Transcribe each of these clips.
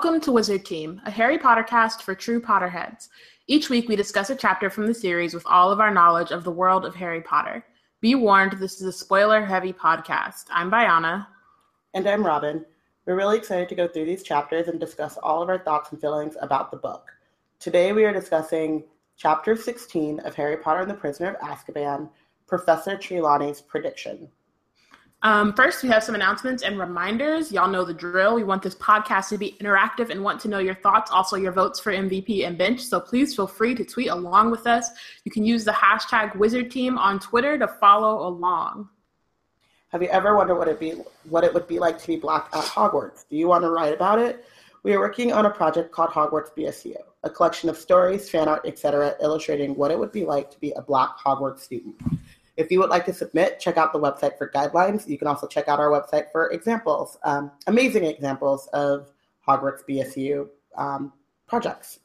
Welcome to Wizard Team, a Harry Potter cast for true Potterheads. Each week we discuss a chapter from the series with all of our knowledge of the world of Harry Potter. Be warned, this is a spoiler heavy podcast. I'm Bayana. And I'm Robin. We're really excited to go through these chapters and discuss all of our thoughts and feelings about the book. Today we are discussing Chapter 16 of Harry Potter and the Prisoner of Azkaban, Professor Trelawney's Prediction. Um, first, we have some announcements and reminders. Y'all know the drill. We want this podcast to be interactive and want to know your thoughts, also your votes for MVP and bench. So please feel free to tweet along with us. You can use the hashtag Wizard Team on Twitter to follow along. Have you ever wondered what it be what it would be like to be black at Hogwarts? Do you want to write about it? We are working on a project called Hogwarts BSU, a collection of stories, fan art, etc., illustrating what it would be like to be a black Hogwarts student. If you would like to submit, check out the website for guidelines. You can also check out our website for examples, um, amazing examples of Hogwarts BSU um, projects.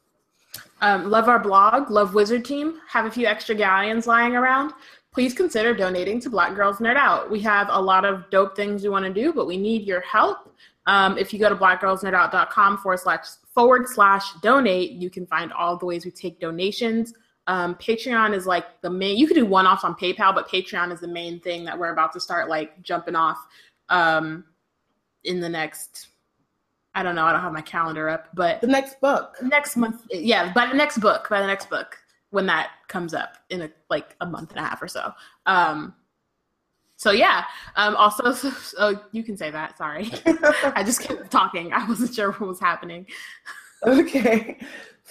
Um, love our blog, love Wizard Team, have a few extra galleons lying around. Please consider donating to Black Girls Nerd Out. We have a lot of dope things we want to do, but we need your help. Um, if you go to blackgirlsnerdout.com forward slash forward slash donate, you can find all the ways we take donations. Um, Patreon is like the main. You could do one offs on PayPal, but Patreon is the main thing that we're about to start like jumping off um, in the next. I don't know. I don't have my calendar up, but the next book, next month, yeah, by the next book, by the next book, when that comes up in a like a month and a half or so. Um, so yeah. Um, also, so, so you can say that. Sorry, I just kept talking. I wasn't sure what was happening. Okay.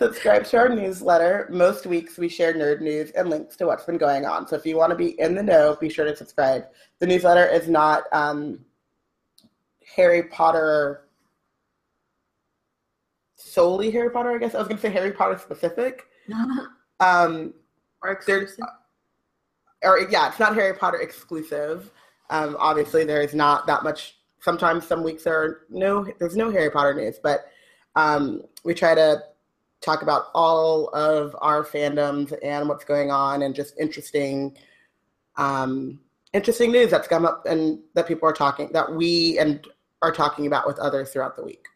Subscribe to our newsletter. Most weeks we share nerd news and links to what's been going on. So if you want to be in the know, be sure to subscribe. The newsletter is not um, Harry Potter solely Harry Potter, I guess. I was going to say Harry Potter specific. um, or exclusive. Or yeah, it's not Harry Potter exclusive. Um, obviously, there is not that much. Sometimes some weeks there are no, there's no Harry Potter news, but um, we try to talk about all of our fandoms and what's going on and just interesting um, interesting news that's come up and that people are talking that we and are talking about with others throughout the week.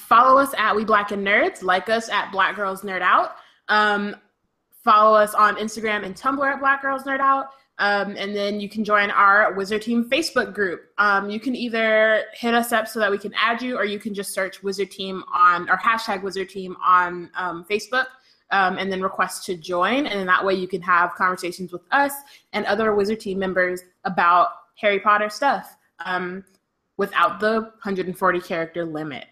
Follow us at We Black and Nerds. Like us at Black Girls Nerd Out. Um, follow us on Instagram and Tumblr at Black Girls Nerd Out. Um, and then you can join our Wizard Team Facebook group. Um, you can either hit us up so that we can add you, or you can just search Wizard Team on or hashtag Wizard Team on um, Facebook. Um, and then request to join, and then that way you can have conversations with us and other Wizard Team members about Harry Potter stuff um, without the 140 character limit.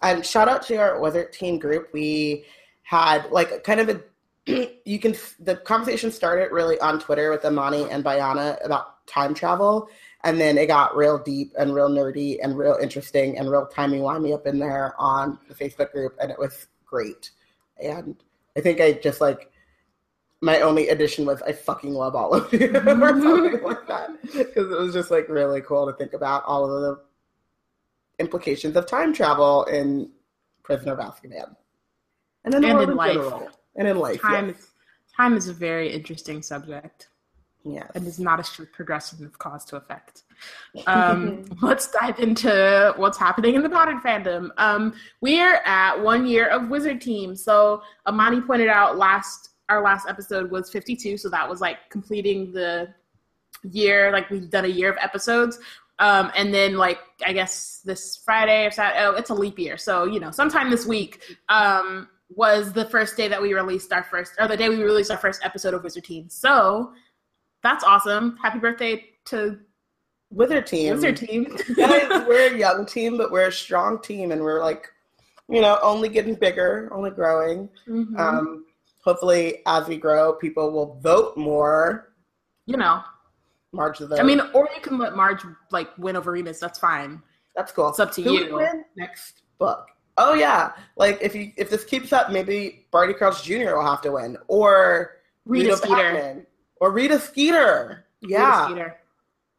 And shout out to our Wizard Team group. We had like kind of a you can the conversation started really on Twitter with Amani and Bayana about time travel, and then it got real deep and real nerdy and real interesting and real timey wimey up in there on the Facebook group, and it was great. And I think I just like my only addition was I fucking love all of you or something like that because it was just like really cool to think about all of the implications of time travel in Prisoner of Azkaban and, then and in life. General and in life. Time, yes. time is a very interesting subject. Yes. And is not a strict progressive cause to effect. Um, let's dive into what's happening in the Potter fandom. Um, we're at one year of Wizard Team. So Amani pointed out last our last episode was 52, so that was like completing the year. Like we've done a year of episodes. Um, and then like I guess this Friday or Saturday, oh, it's a leap year, so you know, sometime this week, um, was the first day that we released our first, or the day we released our first episode of Wizard Team. So that's awesome. Happy birthday to Wizard Team. Wizard Team. Guys, we're a young team, but we're a strong team, and we're like, you know, only getting bigger, only growing. Mm-hmm. Um, hopefully, as we grow, people will vote more. You know, Marge the vote. I mean, or you can let Marge like win over Remus. That's fine. That's cool. It's up to Who you. next book? Oh yeah, like if you if this keeps up, maybe Barty Crouch Jr. will have to win, or Rita, Rita Skeeter, Bagman, or Rita Skeeter. Yeah, Rita Skeeter.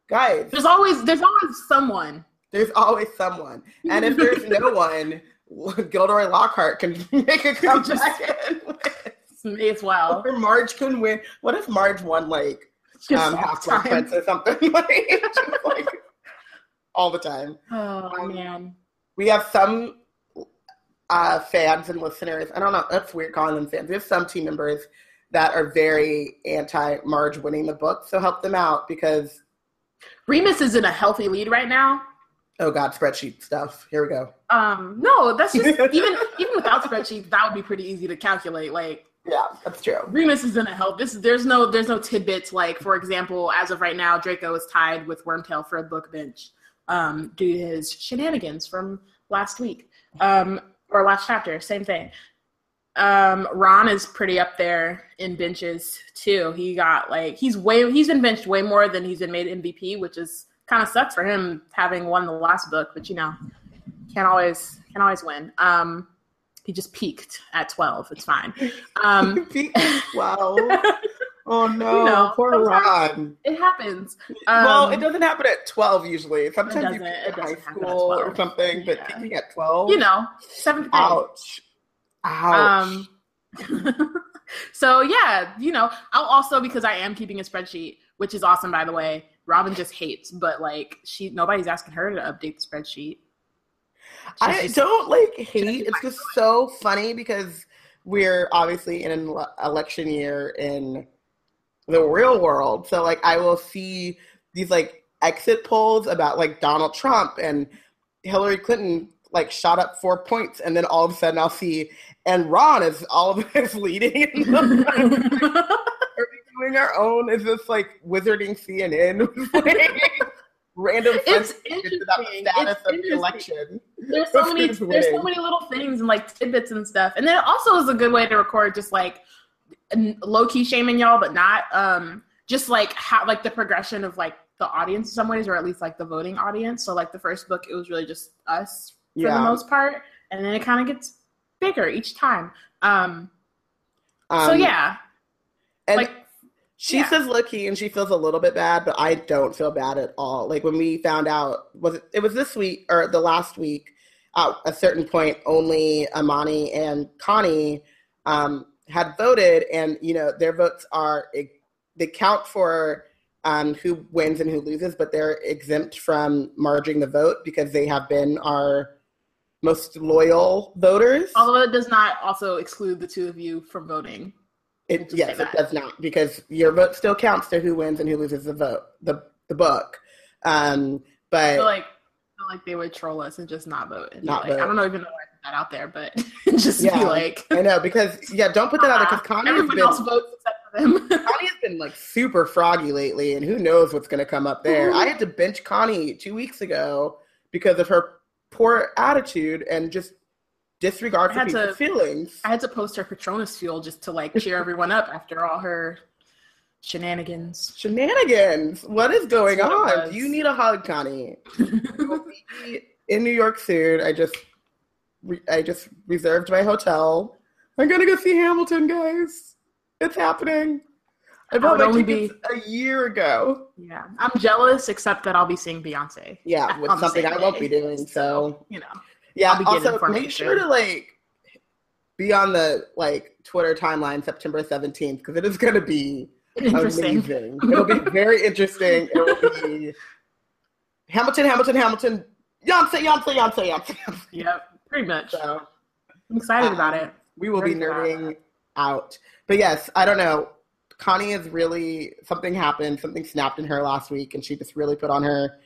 guys, there's always there's always someone. There's always someone, and if there's no one, Gilderoy Lockhart can make a comeback. May as well. Or Marge can win. What if Marge won like um, Half Prince or something? like, like all the time. Oh um, man. We have some uh, fans and listeners. I don't know. That's weird calling them fans. We have some team members that are very anti Marge winning the book. So help them out because Remus is in a healthy lead right now. Oh God, spreadsheet stuff. Here we go. Um, no, that's just even even without spreadsheets, that would be pretty easy to calculate. Like, yeah, that's true. Remus is gonna help. This there's no there's no tidbits. Like, for example, as of right now, Draco is tied with Wormtail for a book bench, um, due to his shenanigans from last week, um, or last chapter. Same thing. Um, Ron is pretty up there in benches too. He got like he's way he's been benched way more than he's been made MVP, which is kind of sucks for him having won the last book, but you know, can't always can't always win. Um, he just peaked at twelve. It's fine. Um, wow. Oh no, you know, poor Ron. It happens. Um, well, it doesn't happen at twelve usually. Sometimes you at high school or something, but yeah. peaking at twelve. You know, seventh grade. Ouch. Ouch. Um, so yeah, you know, I'll also because I am keeping a spreadsheet, which is awesome by the way. Robin just hates, but like she nobody's asking her to update the spreadsheet. She's I just, don't like hate. It's just so funny because we're obviously in an election year in the real world. So like I will see these like exit polls about like Donald Trump and Hillary Clinton like shot up four points, and then all of a sudden I'll see and Ron is all of us leading. Are we doing our own? Is this like wizarding CNN? Random it's interesting. About the status it's of the election. There's so many there's so many little things and like tidbits and stuff. And then it also is a good way to record just like low key shaming y'all, but not um just like how like the progression of like the audience in some ways, or at least like the voting audience. So like the first book, it was really just us for yeah. the most part, and then it kind of gets bigger each time. Um, um so yeah, and like she yeah. says low key and she feels a little bit bad, but I don't feel bad at all. Like when we found out was it, it was this week or the last week at a certain point only Amani and Connie um, had voted and you know their votes are they count for um, who wins and who loses, but they're exempt from marging the vote because they have been our most loyal voters. Although it does not also exclude the two of you from voting. It, yes, it does not because your vote still counts to who wins and who loses the vote, the the book. Um, but I feel like I feel like they would troll us and just not vote. And not like, vote. I don't know even know why that out there, but just yeah, be like, I know because yeah, don't put that out there because Connie has been, else votes except for them. Connie has been like super froggy lately, and who knows what's going to come up there. I had to bench Connie two weeks ago because of her poor attitude and just disregard for people's to, feelings. I had to post her Patronus fuel just to like cheer everyone up after all her shenanigans. Shenanigans. What is going on? you need a hug, Connie? in New York soon. I just I just reserved my hotel. I'm gonna go see Hamilton, guys. It's happening. I bought my tickets be... a year ago. Yeah, I'm jealous, except that I'll be seeing Beyonce. Yeah, with something I won't be doing. So you know, yeah. Also, make sure to like be on the like Twitter timeline September 17th because it is going to be amazing. It'll be very interesting. It will be Hamilton, Hamilton, Hamilton, Beyonce, Beyonce, Beyonce, Beyonce. Yep, pretty much. So, I'm excited um, about it. We will very be nerding out. But yes, I don't know. Connie is really something happened, something snapped in her last week, and she just really put on her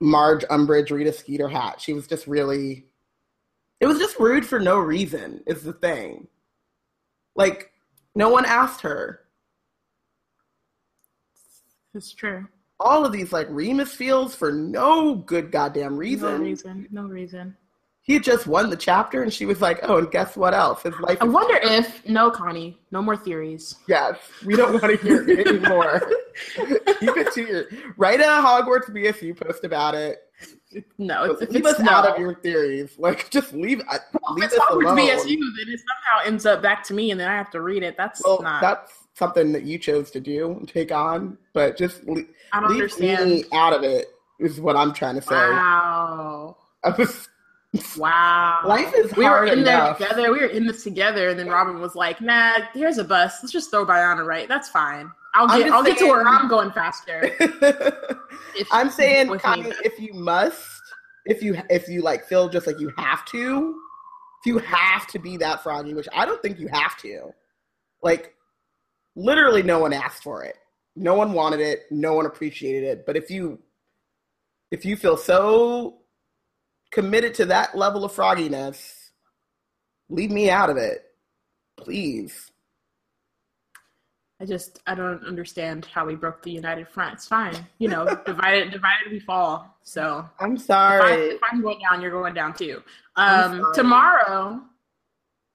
Marge Umbridge Rita Skeeter hat. She was just really it was just rude for no reason, is the thing. Like, no one asked her. It's true. All of these like Remus feels for no good goddamn reason. No reason. No reason. He just won the chapter, and she was like, "Oh, and guess what else? His life." I wonder if no, Connie, no more theories. Yes, we don't want to hear it anymore. It to your write a Hogwarts BSU post about it. No, it's, leave us no. out of your theories. Like, just leave. Uh, well, leave us alone. BSU, then it somehow ends up back to me, and then I have to read it. That's well, not. That's something that you chose to do and take on, but just le- I don't leave understand. me out of it. Is what I'm trying to say. Wow. Wow. Life is we were in enough. there together. We were in this together, and then Robin was like, "Nah, here's a bus. Let's just throw Bayana right. That's fine. I'll get. I'll saying, get to where I'm going faster." if, I'm saying, Connie, if you must, if you if you like feel just like you have to, if you have to be that froggy, which I don't think you have to. Like literally no one asked for it. No one wanted it, no one appreciated it. But if you if you feel so committed to that level of frogginess, leave me out of it. Please. I just I don't understand how we broke the united front. It's fine, you know, divided divided we fall. So I'm sorry. If, I, am going down, you're going down too. Um, tomorrow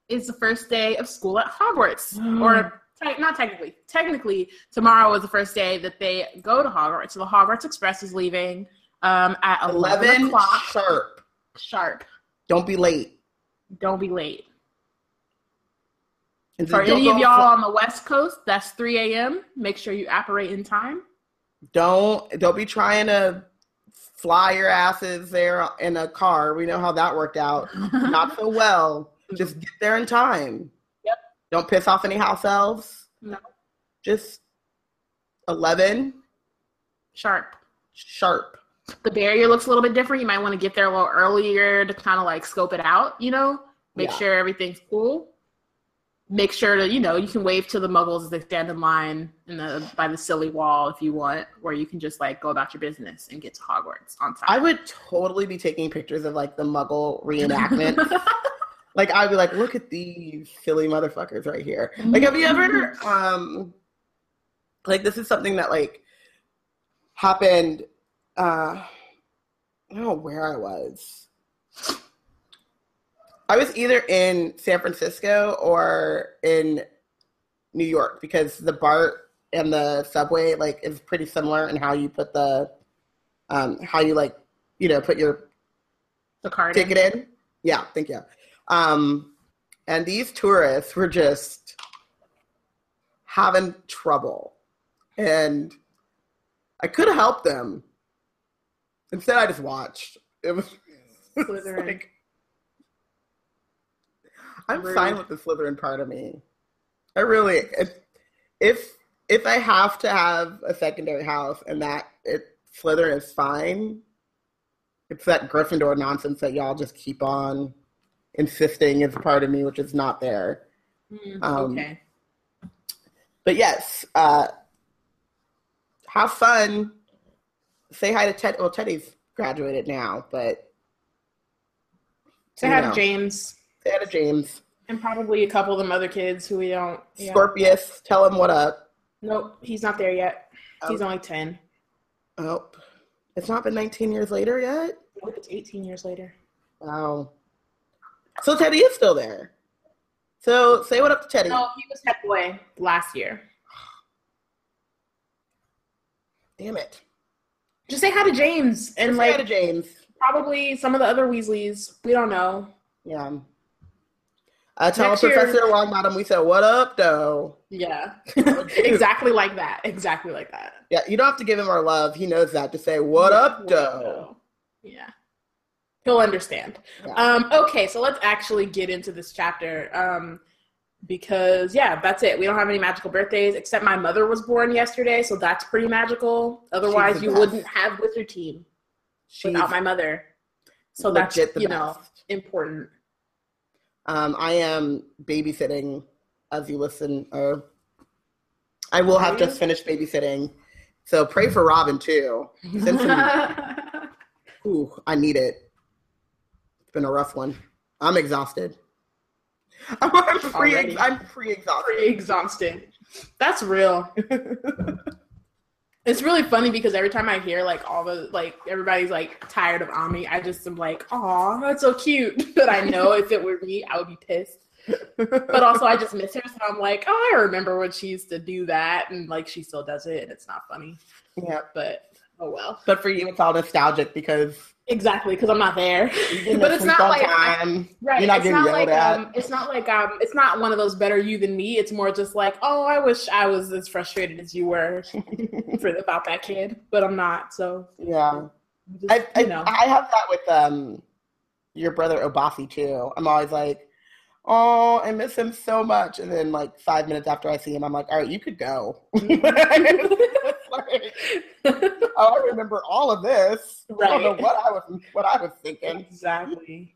is the first day of school at Hogwarts, or te- not technically. Technically, tomorrow is the first day that they go to Hogwarts. So the Hogwarts Express is leaving um, at 11, 11 o'clock sharp. Sharp. Don't be late. Don't be late. And For any of y'all fl- on the West Coast, that's 3 a.m. Make sure you operate in time. Don't don't be trying to fly your asses there in a car. We know how that worked out. Not so well. Just get there in time. Don't piss off any house elves. No. Just 11 sharp. Sharp. The barrier looks a little bit different. You might want to get there a little earlier to kind of like scope it out, you know? Make yeah. sure everything's cool make sure to you know you can wave to the muggles as they stand in line in the by the silly wall if you want where you can just like go about your business and get to hogwarts on time i would totally be taking pictures of like the muggle reenactment like i'd be like look at these silly motherfuckers right here like have you ever um like this is something that like happened uh i don't know where i was I was either in San Francisco or in New York because the BART and the subway like is pretty similar in how you put the um how you like you know put your the card ticket in. in. Yeah, thank you. Um and these tourists were just having trouble. And I could have helped them. Instead I just watched. It was, it was like I'm Rude. fine with the Slytherin part of me. I really, if, if if I have to have a secondary house and that it Slytherin is fine, it's that Gryffindor nonsense that y'all just keep on insisting is part of me, which is not there. Mm, um, okay. But yes, uh, have fun. Say hi to Ted. Well, Teddy's graduated now, but say hi to James. Santa James. And probably a couple of them other kids who we don't. Yeah. Scorpius, tell him what up. Nope, he's not there yet. He's oh. only 10. Oh, it's not been 19 years later yet? Nope, it's 18 years later. Wow. So Teddy is still there. So say what up to Teddy. No, he was head away last year. Damn it. Just say hi to James and Just like hi to James. Probably some of the other Weasleys. We don't know. Yeah. Uh, I told Professor year, Longbottom we said, "What up, though?" Yeah, exactly like that. Exactly like that. Yeah, you don't have to give him our love. He knows that to say, "What yeah, up, though?" Yeah, he'll understand. Yeah. Um, okay, so let's actually get into this chapter. Um, because yeah, that's it. We don't have any magical birthdays except my mother was born yesterday, so that's pretty magical. Otherwise, you best. wouldn't have Wizard Team She's without my mother. So that's you best. know important. Um, I am babysitting as you listen. Or I will have just finished babysitting. So pray for Robin too. Ooh, I need it. It's been a rough one. I'm exhausted. I'm pre I'm pre exhausted. Pre exhausted. That's real. It's really funny because every time I hear like all the like everybody's like tired of Ami, I just am like, "Aw, that's so cute." But I know if it were me, I would be pissed. but also, I just miss her, so I'm like, "Oh, I remember when she used to do that," and like she still does it, and it's not funny. Yeah, but oh well. But for you, it's all nostalgic because Exactly, because I'm not there. but it's not like time. right. You're not it's not like um, it's not like um, it's not one of those better you than me. It's more just like, oh, I wish I was as frustrated as you were for about that kid, but I'm not. So yeah, just, I, I, I have that with um your brother Obasi too. I'm always like, oh, I miss him so much. And then like five minutes after I see him, I'm like, all right, you could go. like, oh, I remember all of this. Right. I don't know what I was what I was thinking. Exactly.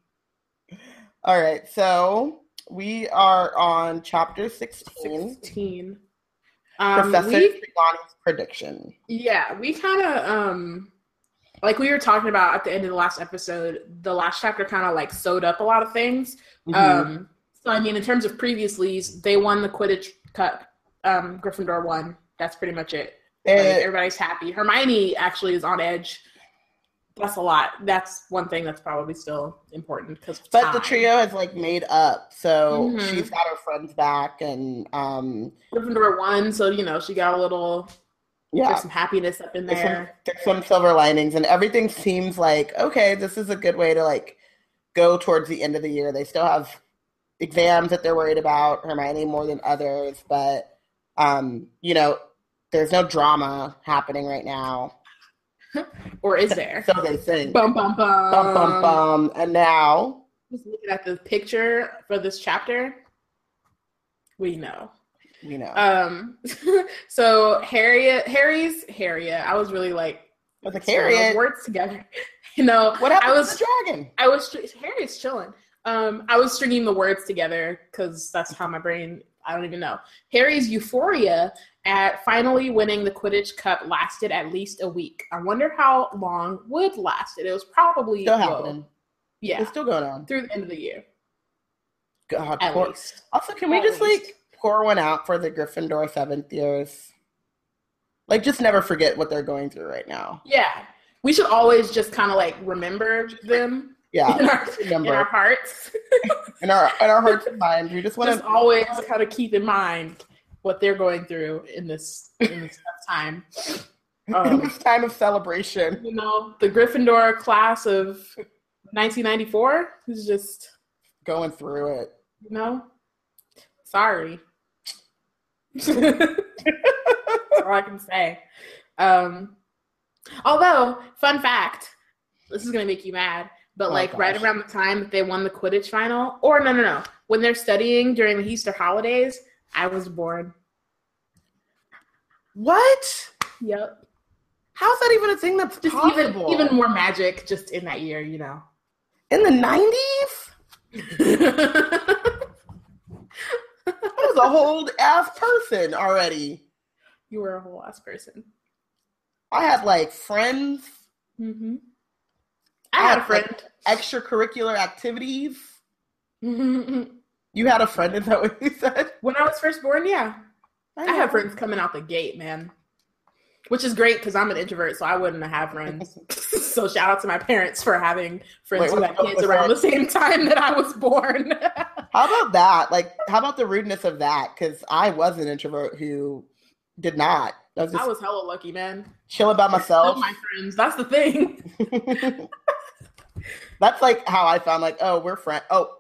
All right, so we are on chapter 16. 16. Um, Professor Trelawney's prediction. Yeah, we kind of um like we were talking about at the end of the last episode, the last chapter kind of like sewed up a lot of things. Mm-hmm. Um, so I mean, in terms of previous leagues, they won the Quidditch Cup. Um, Gryffindor won. That's pretty much it. Like, everybody's happy. Hermione actually is on edge. That's a lot. That's one thing that's probably still important because. But time. the trio has like made up, so mm-hmm. she's got her friends back, and um, Gryffindor won, so you know she got a little yeah there's some happiness up in there. There's some, there's some silver linings, and everything seems like okay. This is a good way to like go towards the end of the year. They still have exams that they're worried about, Hermione more than others, but um, you know, there's no drama happening right now. or is there? so they think. Bum bum bum. Bum bum bum. And now just looking at the picture for this chapter, we know. We know. Um so Harriet Harry's Harriet, I was really like with the Harriet words together. You know, what happened I was to the dragon? I was Harriet's chilling. Um, I was stringing the words together because that's how my brain. I don't even know. Harry's euphoria at finally winning the Quidditch Cup lasted at least a week. I wonder how long would lasted. It was probably still happening. Yeah, it's still going on through the end of the year. God, at poor. least. Also, can we just least. like pour one out for the Gryffindor seventh years? Like, just never forget what they're going through right now. Yeah, we should always just kind of like remember them yeah, in our, in our hearts, in our in our hearts and minds. We just want to always kind of keep in mind what they're going through in this in this time. Um, in this time of celebration, you know, the Gryffindor class of 1994 is just going through it. You know, sorry. That's all I can say. Um, although, fun fact, this is gonna make you mad. But oh, like gosh. right around the time that they won the Quidditch final, or no, no, no, when they're studying during the Easter holidays, I was born. What? Yep. How's that even a thing that's just possible? even even more magic just in that year, you know. In the nineties? I was a whole ass person already. You were a whole ass person. I had like friends. Mm-hmm. I, had a friend. Like, extracurricular activities. you had a friend, is that what you said? When I was first born, yeah. I, I have friends coming out the gate, man. Which is great because I'm an introvert, so I wouldn't have friends. so shout out to my parents for having friends Wait, who had kids around that? the same time that I was born. how about that? Like, how about the rudeness of that? Because I was an introvert who did not. I was, I was hella lucky, man. Chilling by myself. my friends. That's the thing. That's like how I found like, oh, we're friends. Oh,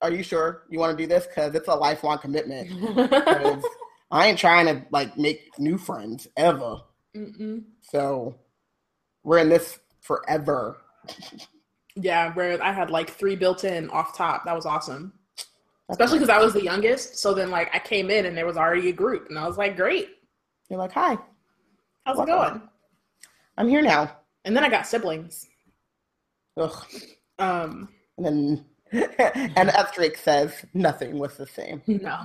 are you sure you want to do this? Because it's a lifelong commitment. I ain't trying to like make new friends ever. Mm-mm. So we're in this forever. yeah, where I had like three built in off top. That was awesome. Especially because I was the youngest. So then like I came in and there was already a group and I was like, great. You're like, hi. How's Welcome. it going? I'm here now. And then I got siblings. Ugh. Um, and then, and Drake says, nothing was the same. No,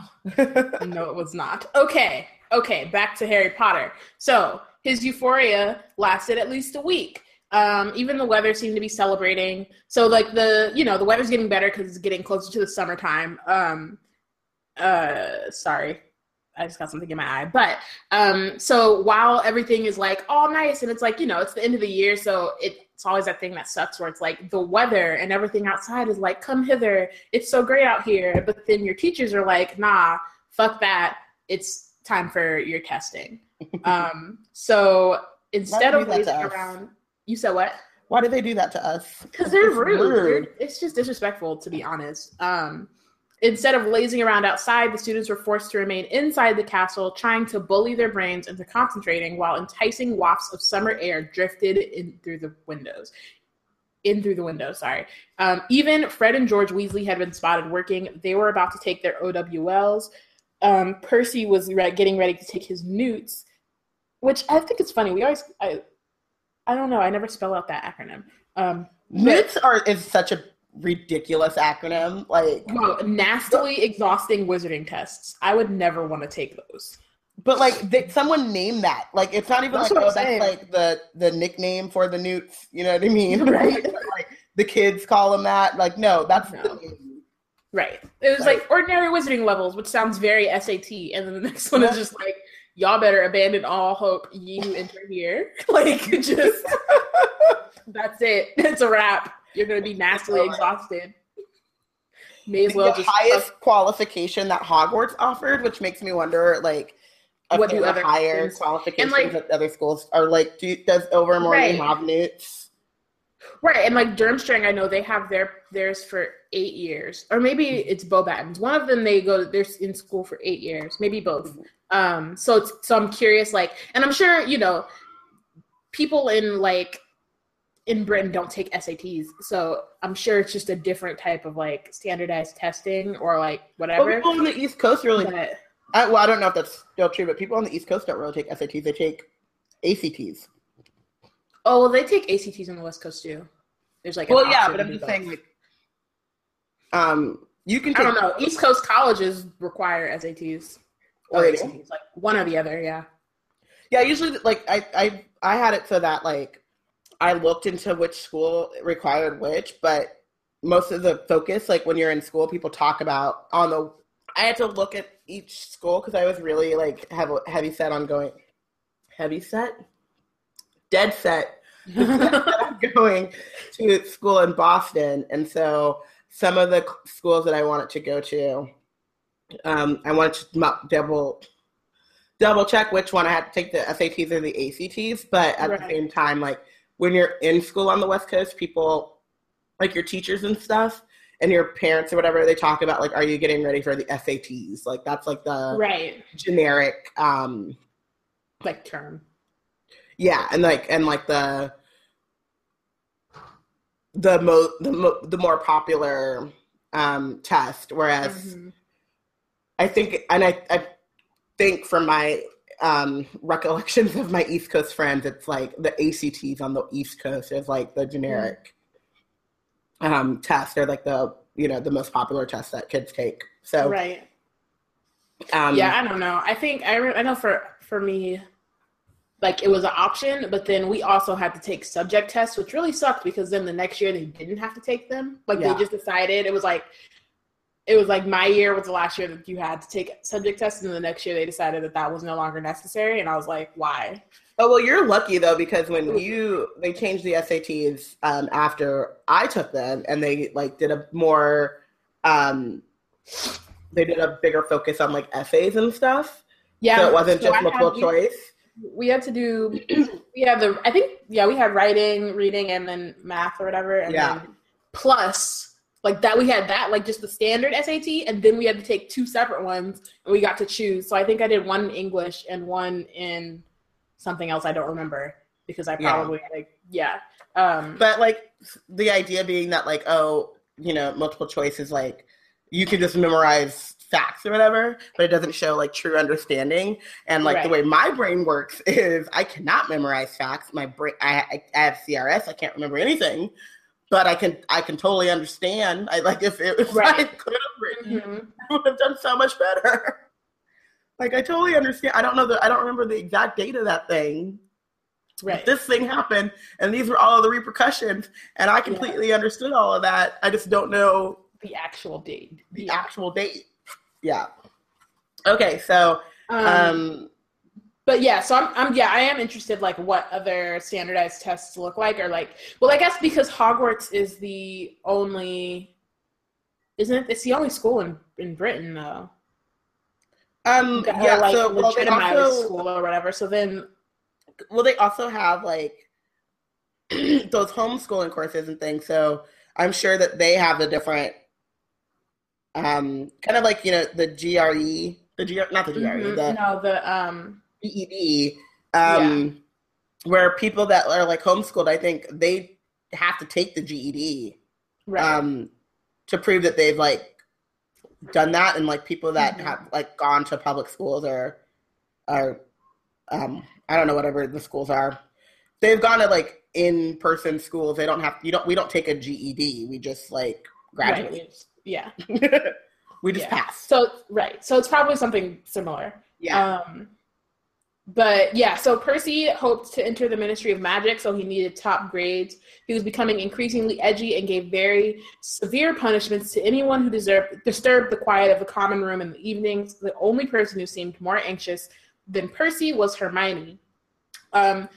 no, it was not. Okay, okay, back to Harry Potter. So his euphoria lasted at least a week. Um, even the weather seemed to be celebrating. So like the, you know, the weather's getting better because it's getting closer to the summertime. Um, uh, sorry, I just got something in my eye. But um, so while everything is like all nice and it's like, you know, it's the end of the year, so it it's always that thing that sucks where it's like the weather and everything outside is like, come hither, it's so great out here. But then your teachers are like, nah, fuck that. It's time for your testing. um, so instead of lazing around, you said what? Why do they do that to us? Because they're rude. rude. It's just disrespectful, to be honest. Um, Instead of lazing around outside, the students were forced to remain inside the castle, trying to bully their brains into concentrating while enticing wafts of summer air drifted in through the windows. in through the window. Sorry. Um, even Fred and George Weasley had been spotted working. They were about to take their OWLs. Um, Percy was re- getting ready to take his newts, which I think is funny. We always, I, I don't know. I never spell out that acronym. Um, newts are is such a ridiculous acronym. Like nastily exhausting wizarding tests. I would never want to take those. But like they, someone named that. Like it's not even that's like oh that's like the the nickname for the newts. You know what I mean? Right? like the kids call them that. Like no, that's no. right. It was like, like, ordinary wizarding levels, which sounds very SAT, and then the next one is just like y'all better abandon all hope. You enter here. like just that's it. It's a wrap. You're gonna be nastily exhausted. May as well the just highest qualification that Hogwarts offered, which makes me wonder, like what do other higher schools, qualifications like, at other schools are like? Do, does Ilvermorny right. have newts? Right, and like Durmstrang, I know they have their theirs for eight years, or maybe it's Beauxbatons. One of them they go they're in school for eight years, maybe both. Mm-hmm. Um, so it's so I'm curious, like, and I'm sure you know people in like in Britain don't take SATs, so I'm sure it's just a different type of like standardized testing or like whatever. Well, people on the East Coast really. But, I, well, I don't know if that's still true, but people on the East Coast don't really take SATs. They take ACTs. Oh, well, they take ACTs on the West Coast too. There's like well, yeah, but I'm just both. saying like, um, you can. Take, I don't know. East Coast colleges require SATs or oh, ACTs, like one or the other. Yeah. Yeah, usually like I I I had it so that like I looked into which school required which, but most of the focus, like when you're in school, people talk about on the. I had to look at each school because I was really like have heavy set on going heavy set, dead set. going to school in Boston, and so some of the schools that I wanted to go to, um, I wanted to double double check which one I had to take the SATs or the ACTs. But at right. the same time, like when you're in school on the West Coast, people like your teachers and stuff and your parents or whatever they talk about like are you getting ready for the SATs like that's like the right. generic um like term. Yeah and like and like the the mo the, mo- the more popular um test. Whereas mm-hmm. I think and I I think from my um recollections of my East Coast friends it's like the ACTs on the East Coast is like the generic um, tests. They're like the you know the most popular test that kids take. So right. Um, yeah, I don't know. I think I re- I know for for me, like it was an option, but then we also had to take subject tests, which really sucked because then the next year they didn't have to take them. Like yeah. they just decided it was like it was like my year was the last year that you had to take subject tests, and the next year they decided that that was no longer necessary, and I was like, why? Oh well, you're lucky though because when you they changed the SATs um, after I took them, and they like did a more, um, they did a bigger focus on like essays and stuff. Yeah, so it wasn't so just I multiple had, choice. We had to do, we had the I think yeah we had writing, reading, and then math or whatever, and yeah. then plus like that we had that like just the standard SAT, and then we had to take two separate ones, and we got to choose. So I think I did one in English and one in something else I don't remember because I probably yeah. like yeah. Um, but like the idea being that like oh you know multiple choice is like you can just memorize facts or whatever, but it doesn't show like true understanding. And like right. the way my brain works is I cannot memorize facts. My brain I, I have CRS. I can't remember anything. But I can I can totally understand. I like if it if right. I could have written, mm-hmm. I would have done so much better. Like I totally understand. I don't know the I don't remember the exact date of that thing. Right. But this thing happened, and these were all of the repercussions, and I completely yeah. understood all of that. I just don't know the actual date. The yeah. actual date. Yeah. Okay, so um, um but yeah, so I'm, I'm yeah, I am interested like what other standardized tests look like or like well, I guess because Hogwarts is the only isn't it it's the only school in in Britain though. Um, yeah, like so well, also, school or whatever. So then, well, they also have like those homeschooling courses and things. So I'm sure that they have a different, um, kind of like you know the GRE, the GRE, not the GRE, mm-hmm. the no, the um GED, um, yeah. where people that are like homeschooled, I think they have to take the GED Right. um, to prove that they've like done that, and like people that Mhm. have like gone to public schools or are um, I don't know whatever the schools are, they've gone to like in person schools. They don't have you don't we don't take a GED. We just like Right. graduate. Yeah. we just Yeah. pass. So right. So it's probably something similar. Yeah. Um, but yeah, so Percy hoped to enter the Ministry of Magic, so he needed top grades. He was becoming increasingly edgy and gave very severe punishments to anyone who deserved, disturbed the quiet of the common room in the evenings. The only person who seemed more anxious than Percy was Hermione. Um,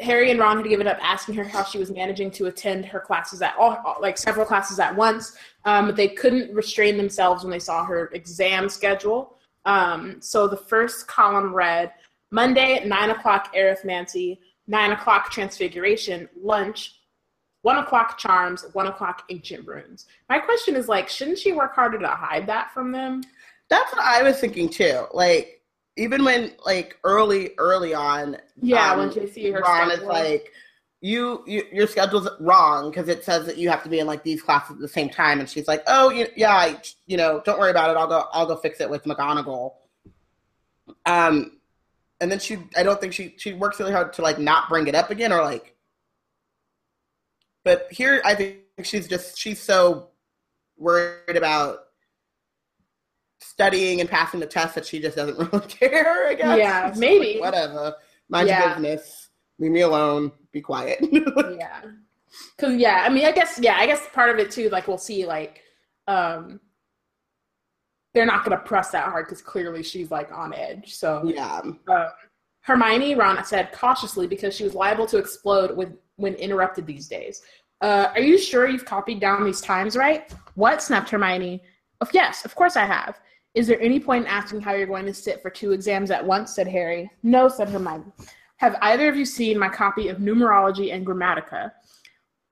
Harry and Ron had given up asking her how she was managing to attend her classes at all, like several classes at once. Um, but they couldn't restrain themselves when they saw her exam schedule. Um, so the first column read Monday at nine o'clock arithmancy, nine o'clock transfiguration, lunch, one o'clock charms, one o'clock ancient runes. My question is like, shouldn't she work harder to hide that from them? That's what I was thinking too. Like even when like early early on, Yeah, um, when they see her Ron is like, you, you your schedule's wrong because it says that you have to be in like these classes at the same time, and she's like, oh you, yeah, I, you know, don't worry about it. I'll go I'll go fix it with McGonagall. Um, and then she, I don't think she she works really hard to like not bring it up again or like. But here, I think she's just she's so worried about studying and passing the test that she just doesn't really care. I guess. Yeah, maybe. like, whatever. Mind your Yeah. business. Leave me alone. Be quiet. yeah. Because yeah i mean i guess yeah i guess part of it too like we'll see like um they're not gonna press that hard because clearly she's like on edge. So yeah. um, hermione ron said cautiously because she was liable to explode with when interrupted these days. Uh, are you sure you've copied down these times right? What? snapped hermione. Of yes of course i have. Is there any point in asking how you're going to sit for two exams at once? said harry. No said hermione have either of you seen my copy of numerology and grammatica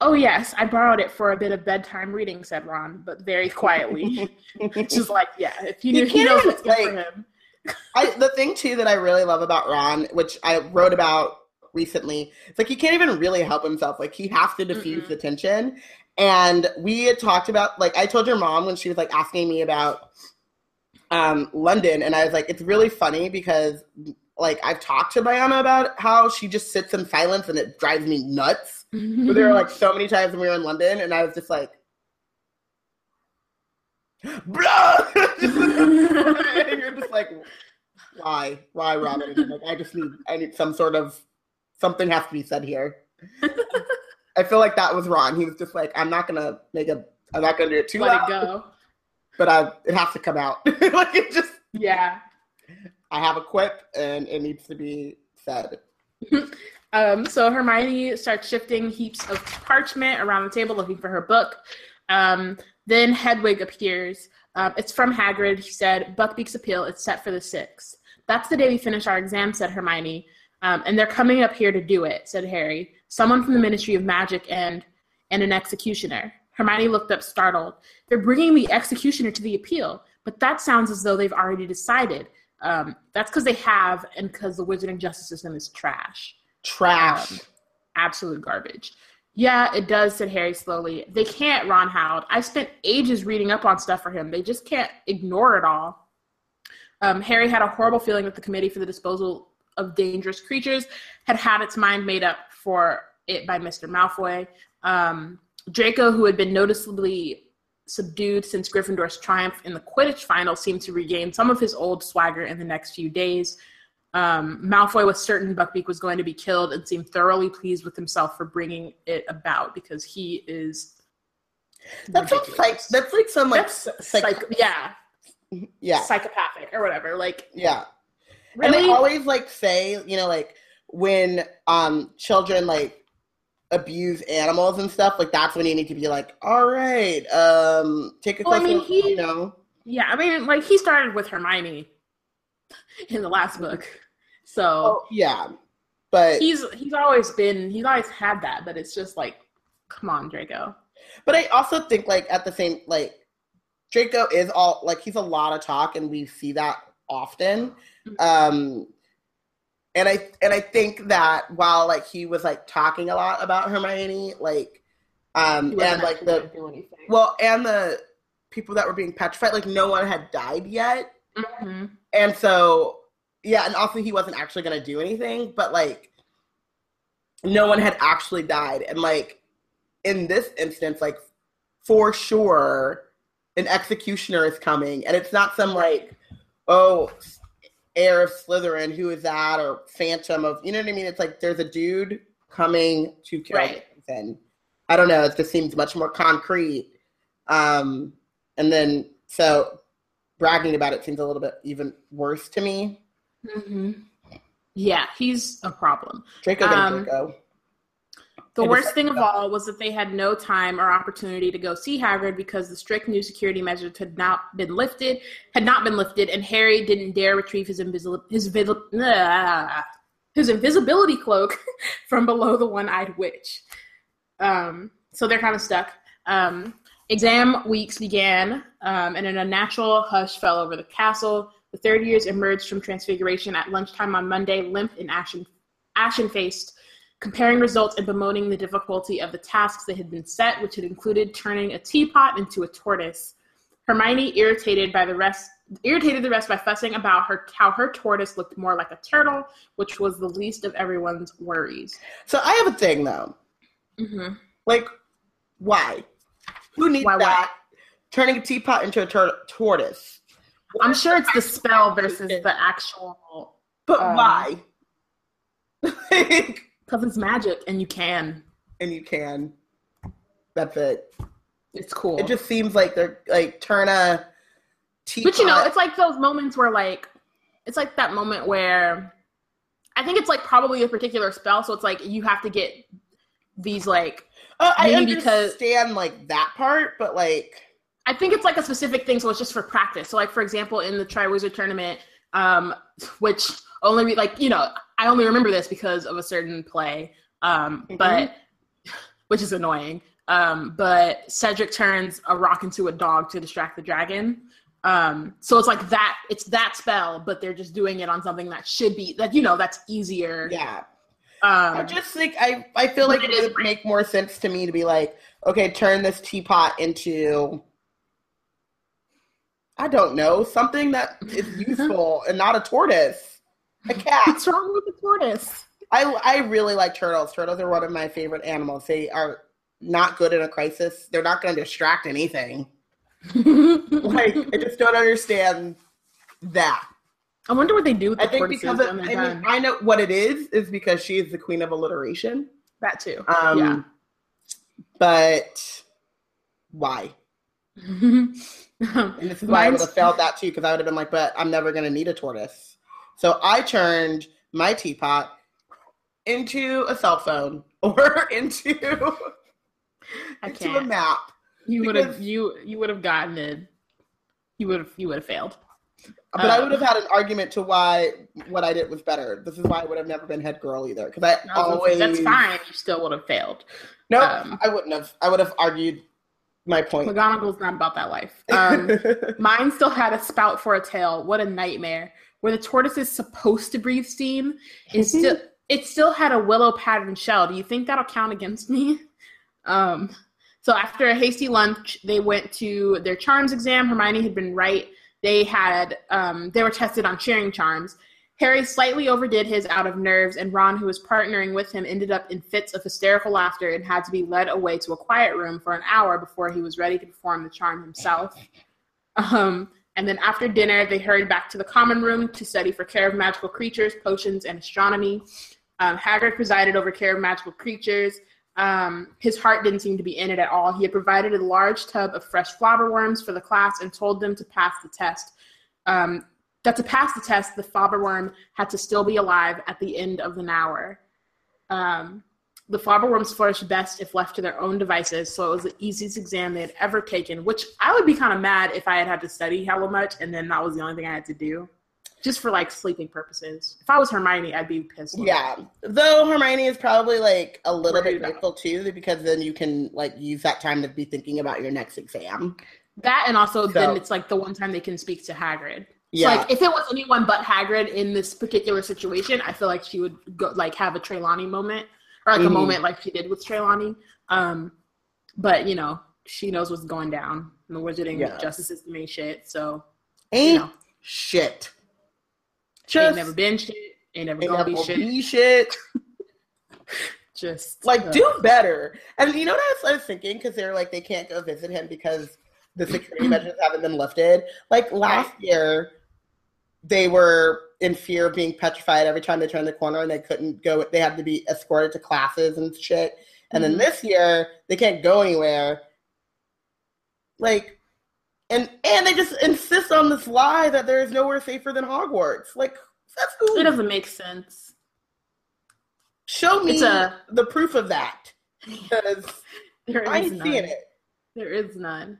Oh yes, I borrowed it for a bit of bedtime reading," said Ron, but very quietly. Just like, yeah, if you knew he knows what's good for him. I the thing too that I really love about Ron, which I wrote about recently, it's like he can't even really help himself. Like he has to diffuse Mm-mm. the tension. And we had talked about like I told your mom when she was like asking me about um London, and I was like, it's really funny because like I've talked to Bayana about how she just sits in silence and it drives me nuts. But there were like so many times when we were in London, and I was just like, blah. and you're just like, why, why, Robin? And like, I just need, I need some sort of something has to be said here. I feel like that was Ron. He was just like, I'm not gonna make a, I'm not gonna do it too let loud, it go. but I, it has to come out. like it just, Yeah. I have a quip, and it needs to be said. Um, so Hermione starts shifting heaps of parchment around the table looking for her book. Um, then Hedwig appears. Um, it's from Hagrid. He said, Buckbeak's appeal, it's set for the 6th. That's the day we finish our exam, said Hermione. Um, and they're coming up here to do it, said Harry. Someone from the Ministry of Magic and, and an executioner. Hermione looked up startled. They're bringing the executioner to the appeal, but that sounds as though they've already decided. Um, that's because they have, and because the wizarding justice system is trash Trash. Um, absolute garbage. Yeah, it does, said Harry slowly. They can't, Ron howled. I spent ages reading up on stuff for him. They just can't ignore it all. Um, Harry had a horrible feeling that the Committee for the Disposal of Dangerous Creatures had had its mind made up for it by Mr. Malfoy. Um, Draco, who had been noticeably subdued since Gryffindor's triumph in the Quidditch final, seemed to regain some of his old swagger in the next few days. Um, Malfoy was certain Buckbeak was going to be killed and seemed thoroughly pleased with himself for bringing it about because he is. That's like, psych, that's like some like, psych- psych- yeah, yeah, psychopathic or whatever. Like, yeah. really? And they always like say, you know, like when um children like abuse animals and stuff, like that's when you need to be like, all right, um, take a Well, I mean, he- you know. yeah, I mean, like he started with Hermione in the last book, so Oh, yeah, but he's he's always been he's always had that, but it's just like, come on, Draco. but I also think like at the same like Draco is all like he's a lot of talk, and we see that often. Mhm. Um, and I and I think that while like he was like talking a lot about Hermione, like um and like the well and the people that were being petrified, like no one had died yet, mm-hmm. and so yeah, and also he wasn't actually gonna do anything, but like no one had actually died, and like in this instance, like for sure, an executioner is coming, and it's not some like oh heir of Slytherin, who is that, or Phantom of, you know what I mean? It's like there's a dude coming to kill right. and I don't know. It just seems much more concrete. Um, and then so bragging about it seems a little bit even worse to me. Mm-hmm. Yeah, he's a problem. Draco, um, Draco. The worst thing of all was that they had no time or opportunity to go see Hagrid because the strict new security measures had not been lifted, had not been lifted, and Harry didn't dare retrieve his invisible his, his invisibility cloak from below the one-eyed witch. Um, so they're kind of stuck. Um, exam weeks began, um, and an unnatural hush fell over the castle. The third years emerged from transfiguration at lunchtime on Monday, limp and ashen, ashen faced comparing results and bemoaning the difficulty of the tasks that had been set, which had included turning a teapot into a tortoise. Hermione, irritated by the rest, irritated the rest by fussing about her how her tortoise looked more like a turtle, which was the least of everyone's worries. So I have a thing though. Mm-hmm. Like, why? Who needs why, that? Why? Turning a teapot into a tur- tortoise. I'm sure it's the spell versus the actual. But um, why? Because it's magic and you can. And you can. That's it. It's cool. It just seems like they're like turn a teapot. But you know, it's like those moments where like it's like that moment where I think it's like probably a particular spell, so it's like you have to get these like uh, I understand because, like that part, but like I think it's like a specific thing, so it's just for practice. So like for example, in the Triwizard tournament, um, which only like you know I only remember this because of a certain play, um, mm-hmm. but which is annoying. Um, but Cedric turns a rock into a dog to distract the dragon. Um, so it's like that. It's that spell, but they're just doing it on something that should be that you know that's easier. Yeah. Um, I just think I I feel like it, it would make more sense to me to be like, okay, turn this teapot into I don't know something that is useful and not a tortoise. A cat. What's wrong with the tortoise? I I really like turtles. Turtles are one of my favorite animals. They are not good in a crisis. They're not going to distract anything. like I just don't understand that. I wonder what they do with the I think because of, I mean I know what it is is because she is the queen of alliteration. That too. Um, yeah. But why? and this is why I would have failed that too because I would have been like, but I'm never going to need a tortoise. So I turned my teapot into a cell phone or into into a map. You would have you you would have gotten it. You would have you would have failed. But um, I would have had an argument to why what I did was better. This is why I would have never been head girl either. Because I no, always that's fine. You still would have failed. No, um, I wouldn't have. I would have argued my point. McGonagall's not about that life. Um, mine still had a spout for a tail. What a nightmare where the tortoise is supposed to breathe steam is still it still had a willow pattern shell. Do you think that'll count against me? Um, so after a hasty lunch, they went to their charms exam. Hermione had been right. They had um, they were tested on cheering charms. Harry slightly overdid his out of nerves, and Ron, who was partnering with him, ended up in fits of hysterical laughter and had to be led away to a quiet room for an hour before he was ready to perform the charm himself. Um, and then after dinner, they hurried back to the common room to study for care of magical creatures, potions, and astronomy. Um, Hagrid presided over care of magical creatures. Um, his heart didn't seem to be in it at all. He had provided a large tub of fresh flobberworms for the class and told them to pass the test. Um, that to pass the test, the flobberworm had to still be alive at the end of an hour. Um, the flobberworms flourish best if left to their own devices, so it was the easiest exam they had ever taken, which I would be kind of mad if I had had to study hella much and then that was the only thing I had to do. Just for like sleeping purposes. If I was Hermione, I'd be pissed. Yeah. Though Hermione is probably like a little bit grateful too, because then you can like use that time to be thinking about your next exam. That and also so. then it's like the one time they can speak to Hagrid. Yeah. So like if it was anyone but Hagrid in this particular situation, I feel like she would go like have a Trelawney moment or like mm. a moment like she did with Trelawney. Um, but you know, she knows what's going down. And the wizarding yeah. justice system ain't shit. So ain't you know, shit. Just ain't never been shit. Ain't never ain't gonna be shit. Be shit. Just like uh, do better. And you know what I was thinking because they're like they can't go visit him because the security measures haven't been lifted. Like last year, they were in fear of being petrified every time they turned the corner and they couldn't go they had to be escorted to classes and shit and mm-hmm. then this year they can't go anywhere like and and they just insist on this lie that there is nowhere safer than hogwarts like that's cool. it doesn't make sense show me a, the proof of that because i ain't none. seeing it there is none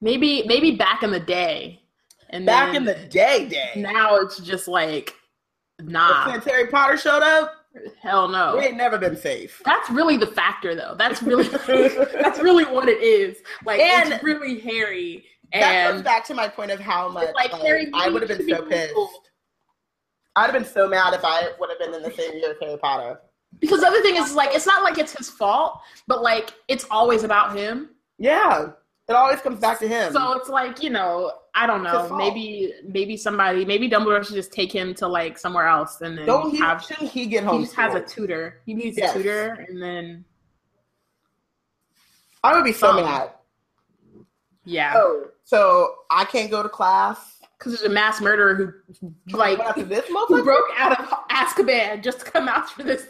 maybe maybe back in the day and back in the day, day. Now it's just like, nah. Since Harry Potter showed up, hell no. We ain't never been safe. That's really the factor, though. That's really that's really what it is. Like, and it's really Harry. And that goes back to my point of how much like, like Harry I would have been so pissed. I'd have been so mad if I would have been in the same year as Harry Potter. Because the other thing is, like, it's not like it's his fault, but like, it's always about him. Yeah. It always comes back to him. So it's like you know, I don't know. Maybe maybe somebody, maybe Dumbledore should just take him to like somewhere else, and then don't he? Have, shouldn't he get home? He just has a tutor. He needs yes. a tutor, and then I would be so um, mad. Yeah. Oh, so I can't go to class because there's a mass murderer who like who broke out of Azkaban just to come after this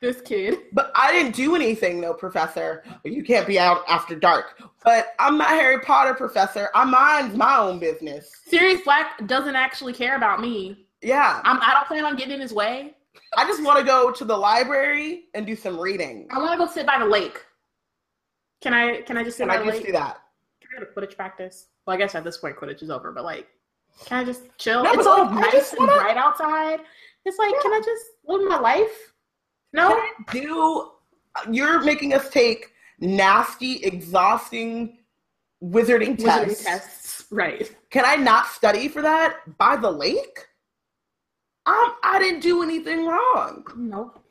this kid. But I didn't do anything though, Professor. You can't be out after dark. But I'm not Harry Potter, Professor. I mind my own business. Sirius Black doesn't actually care about me. Yeah. I'm, I don't plan on getting in his way. I just want to go to the library and do some reading. I want to go sit by the lake. Can I? Can I just sit can by I the lake? I just do that? Can I go to Quidditch practice? Well, I guess at this point Quidditch is over, but like, can I just chill? No, it's all nice and wanna... bright outside. It's like, yeah. can I just live my life? No, do you're making us take nasty, exhausting wizarding, wizarding tests. tests. Right. Can I not study for that by the lake? Um, I didn't do anything wrong. Nope.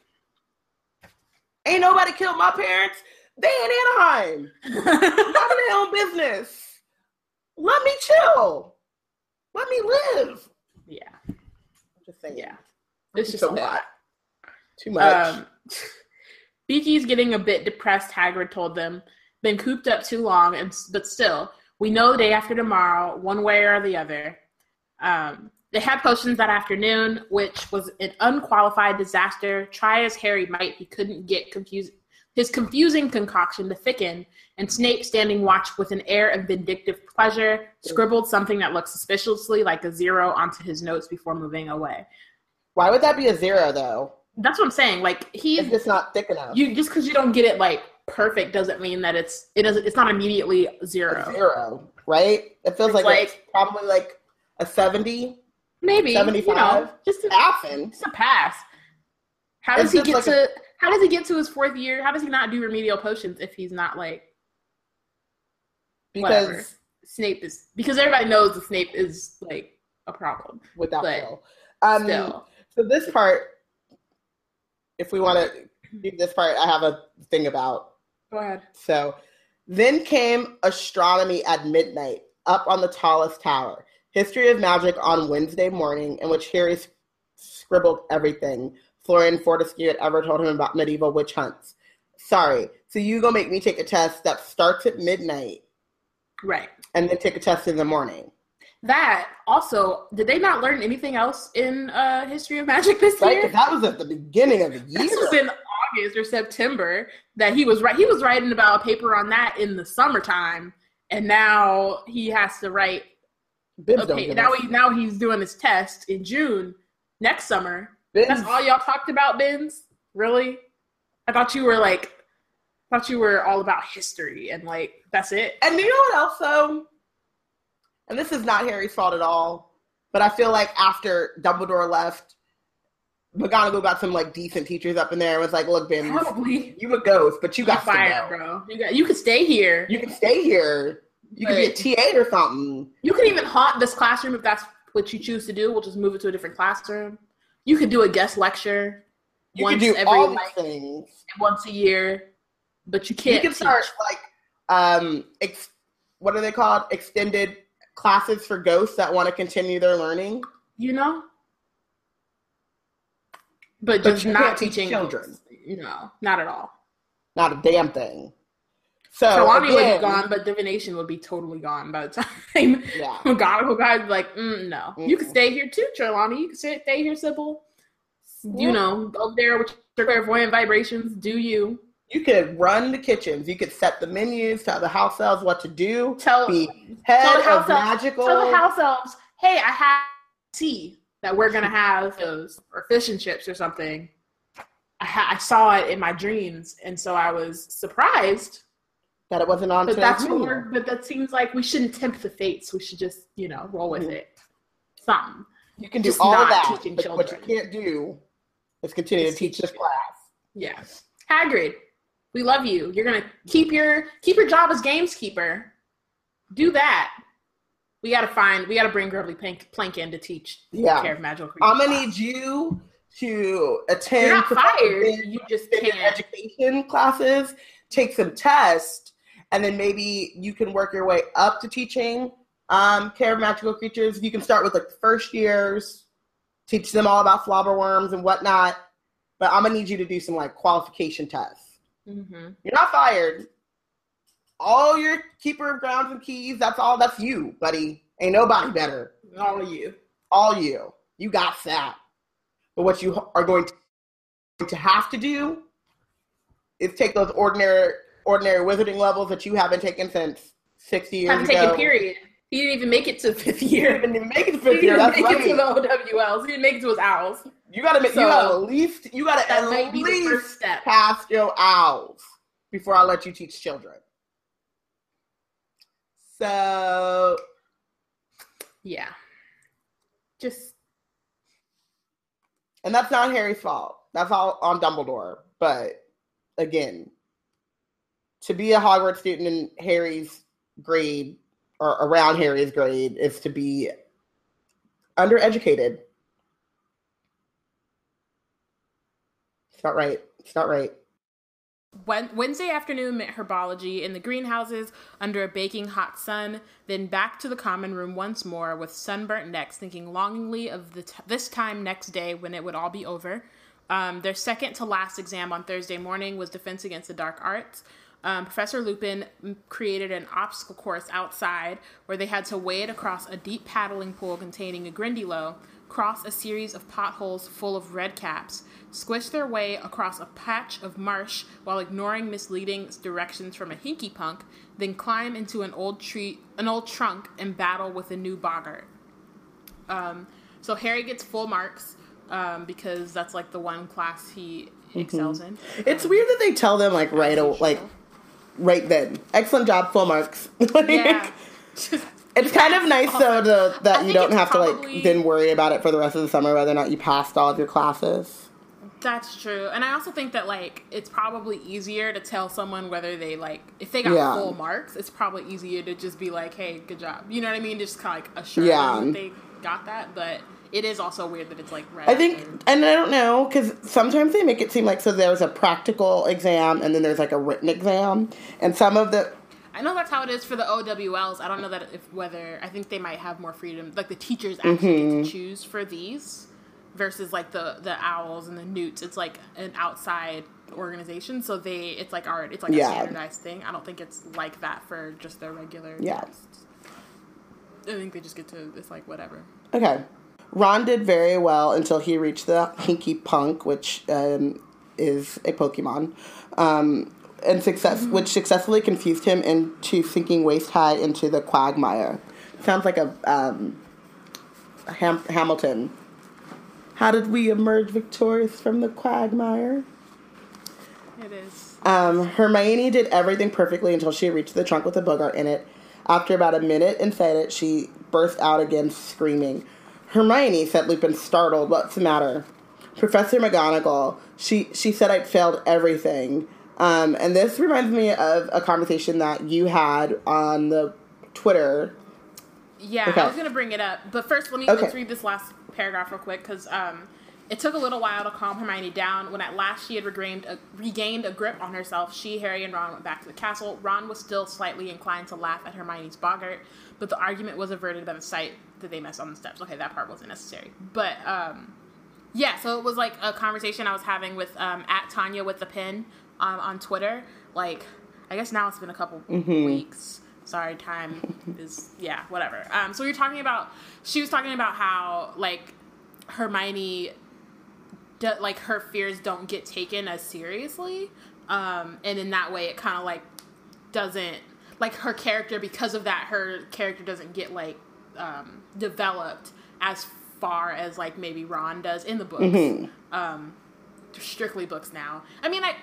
Ain't nobody killed my parents. They in Anaheim. Not in their own business. Let me chill. Let me live. Yeah. I'm just saying. Yeah. It's just a lot. Too much. Um, Beaky's getting a bit depressed, Hagrid told them. Been cooped up too long, and but still, we know the day after tomorrow, one way or the other. Um, they had potions that afternoon, which was an unqualified disaster. Try as Harry might, he couldn't get confused his confusing concoction to thicken, and Snape, standing watch with an air of vindictive pleasure, scribbled something that looked suspiciously like a zero onto his notes before moving away. Why would that be a zero, though? That's what I'm saying. Like he's it's just not thick enough. You just because you don't get it like perfect doesn't mean that it's it doesn't it's not immediately zero. A zero, right? It feels like, like probably like a seventy, maybe seventy-five. You know, just a, passing, just a pass. How does it's he get like to? A, how does he get to his fourth year? How does he not do remedial potions if he's not like? Because whatever. Snape is because everybody knows that Snape is like a problem without but Um, still. So this part if we want to do this part, I have a thing about. Go ahead. So, then came astronomy at midnight, up on the tallest tower. History of magic on Wednesday morning, in which Harry scribbled everything Florian Fortescue had ever told him about medieval witch hunts. Sorry, so you gonna make me take a test that starts at midnight, right? And then take a test in the morning that also did they not learn anything else in uh history of magic this right, year? that was at the beginning of the year this was in august or september that he was right he was writing about a paper on that in the summertime and now he has to write Binns okay now he now he's doing his test in june next summer. Binns. that's all y'all talked about Binns really? I thought you were like I thought you were all about history and like that's it? And you know what else though and this is not Harry's fault at all, but I feel like after Dumbledore left, McGonagall got some like decent teachers up in there and was like, "Look, Ben, Probably. you a ghost, but you got fired, bro. You got you could stay here. You can stay here. You could be a TA or something. You can even haunt this classroom if that's what you choose to do. We'll just move it to a different classroom. You could do a guest lecture. You can do every, all these like, things once a year, but you can't. You can teach. start like um, ex- what are they called? Extended classes for ghosts that want to continue their learning. You know, but, but just not teaching children. You know, not at all. Not a damn thing. So Trelawney would be gone, but divination would be totally gone by the time yeah. McGonagall guys be like, mm, no, mm-hmm. you can stay here too, Trelawney. You can stay, here, Sybil. You know, go there with your clairvoyant vibrations. Do you? You could run the kitchens. You could set the menus, tell the house elves what to do. Tell be head tell the house of elves, magical. Tell the house elves, hey, I have tea that we're gonna have those or fish and chips or something. I, ha- I saw it in my dreams, and so I was surprised that it wasn't on. But that's more. But that seems like we shouldn't tempt the fates. We should just, you know, roll with mm-hmm. it. Something. You can do just all that, but what you can't do is continue to teach this class. Yeah, Hagrid, we love you. You're gonna keep your keep your job as gameskeeper. Do that. We gotta find. We gotta bring Grubbly Plank, Plank in to teach yeah. care of magical creatures. I'm gonna need you to attend. You're not fired. You just can't. education classes, take some tests, and then maybe you can work your way up to teaching um, care of magical creatures. You can start with like first years, teach them all about flobberworms and whatnot. But I'm gonna need you to do some like qualification tests. Mm-hmm. You're not fired. All your keeper of grounds and keys. That's all. That's you, buddy. Ain't nobody better. All of you. All you. You got that. But what you are going to have to do is take those ordinary ordinary wizarding levels that you haven't taken since 60 years haven't ago. taken period. He didn't even make it to fifth year. He didn't even make it to fifth year. That's make right. it to the OWLs. He didn't make it to his owls. You gotta make. So, you gotta at least. You gotta at least step. pass your owls before I let you teach children. So, yeah, just. And that's not Harry's fault. That's all on Dumbledore. But again, to be a Hogwarts student in Harry's grade or around Harry's grade is to be undereducated. It's not right. It's not right. Wednesday afternoon met herbology in the greenhouses under a baking hot sun, then back to the common room once more with sunburnt necks, thinking longingly of the t- this time next day when it would all be over. Um, their second to last exam on Thursday morning was Defense Against the Dark Arts um, Professor Lupin created an obstacle course outside where they had to wade across a deep paddling pool containing a Grindylow, cross a series of potholes full of red caps, squish their way across a patch of marsh while ignoring misleading directions from a hinky punk, then climb into an old tree, an old trunk, and battle with a new boggart. Um, so Harry gets full marks um, because that's like the one class he excels mm-hmm. in. It's um, weird that they tell them like right away, like right then. Excellent job, full marks. like, yeah. it's kind of nice though to, that you don't have probably, to like then worry about it for the rest of the summer whether or not you passed all of your classes. That's true. And I also think that like it's probably easier to tell someone whether they like if they got yeah. full marks, it's probably easier to just be like, "Hey, good job." You know what I mean? Just kind of like assure yeah. them that they got that, but it is also weird that it's like right. I think, after. and I don't know because sometimes they make it seem like so there's a practical exam and then there's like a written exam, and some of the. I know that's how it is for the OWLs. I don't know that if whether I think they might have more freedom, like the teachers actually mm-hmm. get to mm-hmm. choose for these versus like the the owls and the newts. It's like an outside organization, so they it's like art. It's like yeah. a standardized thing. I don't think it's like that for just their regular yeah. tests. I think they just get to it's like whatever. Okay. Ron did very well until he reached the Hinky Punk, which um, is a Pokemon, um, and success, mm-hmm. which successfully confused him into sinking waist high into the quagmire. Sounds like a um, Ham- Hamilton. How did we emerge victorious from the quagmire? It is. Um, Hermione did everything perfectly until she reached the trunk with a boggart in it. After about a minute inside it, she burst out again, screaming. Hermione, said Lupin, startled. What's the matter? Professor McGonagall, she, she said I'd failed everything. Um, and this reminds me of a conversation that you had on the Twitter. Yeah, okay. I was gonna bring it up, but first let me okay. let's read this last paragraph real quick because um, it took a little while to calm Hermione down. When at last she had regained a, regained a grip on herself, she, Harry, and Ron went back to the castle. Ron was still slightly inclined to laugh at Hermione's boggart, but the argument was averted by the sight that they messed on the steps. Okay, that part wasn't necessary. But um, yeah, so it was like a conversation I was having with um, at Tanya with the pin um, on Twitter. Like, I guess now it's been a couple mm-hmm. weeks. Sorry, time is yeah, whatever. Um, so we were talking about. She was talking about how like Hermione do, like her fears don't get taken as seriously um, and in that way it kind of like doesn't like her character because of that her character doesn't get like um, developed as far as like maybe ron does in the books mm-hmm. um, strictly books now i mean i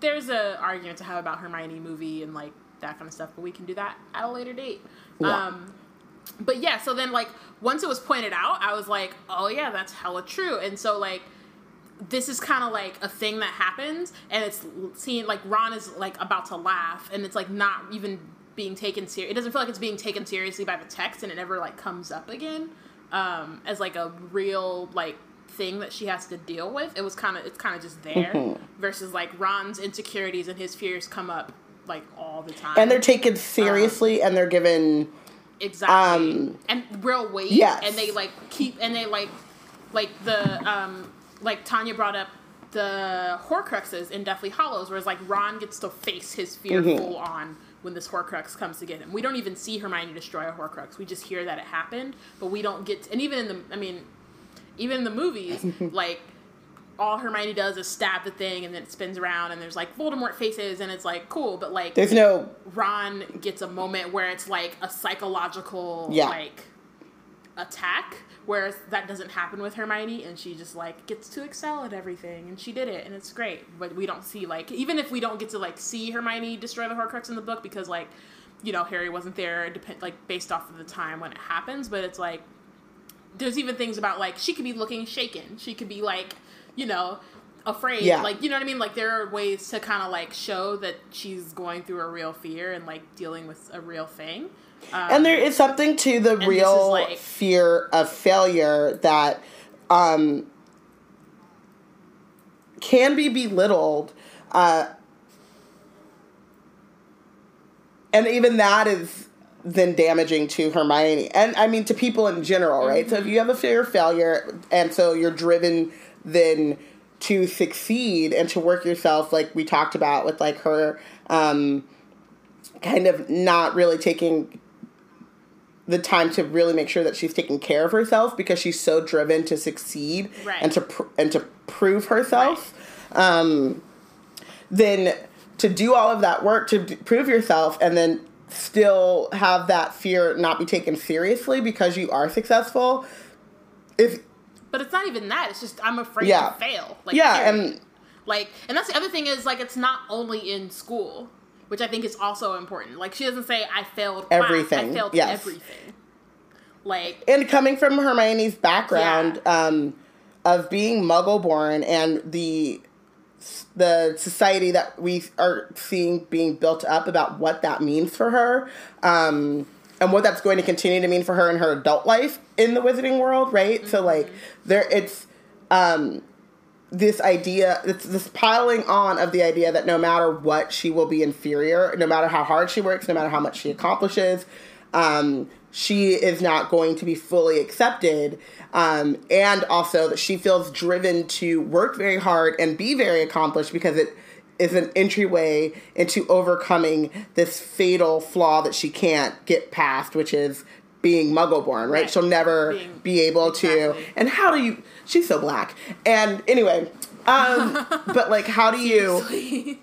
there's a argument to have about hermione movie and like that kind of stuff but we can do that at a later date yeah. um, but yeah so then like once it was pointed out i was like oh yeah that's hella true and so like this is kind of like a thing that happens and it's seen like ron is like about to laugh and it's like not even being taken serious it doesn't feel like it's being taken seriously by the text and it never like comes up again um as like a real like thing that she has to deal with it was kind of it's kind of just there mm-hmm. versus like ron's insecurities and his fears come up like all the time and they're taken seriously um, and they're given exactly um, and real weight yes. and they like keep and they like like the um like Tanya brought up the Horcruxes in Deathly Hallows, whereas like Ron gets to face his fear mm-hmm. full on when this Horcrux comes to get him. We don't even see Hermione destroy a Horcrux. We just hear that it happened, but we don't get. To, and even in the, I mean, even in the movies, like all Hermione does is stab the thing and then it spins around and there's like Voldemort faces and it's like cool, but like there's no Ron gets a moment where it's like a psychological yeah. like attack Whereas that doesn't happen with Hermione, and she just like gets to excel at everything, and she did it, and it's great. But we don't see like even if we don't get to like see Hermione destroy the Horcrux in the book because like you know Harry wasn't there, depend like based off of the time when it happens. But it's like there's even things about like she could be looking shaken, she could be like you know afraid yeah. like you know what i mean like there are ways to kind of like show that she's going through a real fear and like dealing with a real thing um, and there is something to the real like, fear of failure that um, can be belittled. Uh, and even that is then damaging to Hermione. And I mean, to people in general, right? Mm-hmm. So if you have a fear of failure, and so you're driven then to succeed and to work yourself, like we talked about with like her. Um, kind of not really taking the time to really make sure that she's taking care of herself because she's so driven to succeed right. and to pr- and to prove herself. Right. Um, then to do all of that work to d- prove yourself and then still have that fear not be taken seriously because you are successful. If but it's not even that. It's just I'm afraid yeah. to fail. Like, yeah, period. and like, and that's the other thing is like it's not only in school which I think is also important. Like she doesn't say I failed everything. I failed yes. everything. Like and coming from Hermione's background yeah. um, of being Muggle born and the the society that we are seeing being built up about what that means for her. Um, and what that's going to continue to mean for her in her adult life in the wizarding world, right? Mm-hmm. So like there it's um this idea, it's this piling on of the idea that no matter what, she will be inferior, no matter how hard she works, no matter how much she accomplishes, um, she is not going to be fully accepted. Um, and also that she feels driven to work very hard and be very accomplished because it is an entryway into overcoming this fatal flaw that she can't get past, which is being muggle born, right? right. She'll never being, be able exactly. to. And how do you? She's so black. And anyway, um, but like, how do you?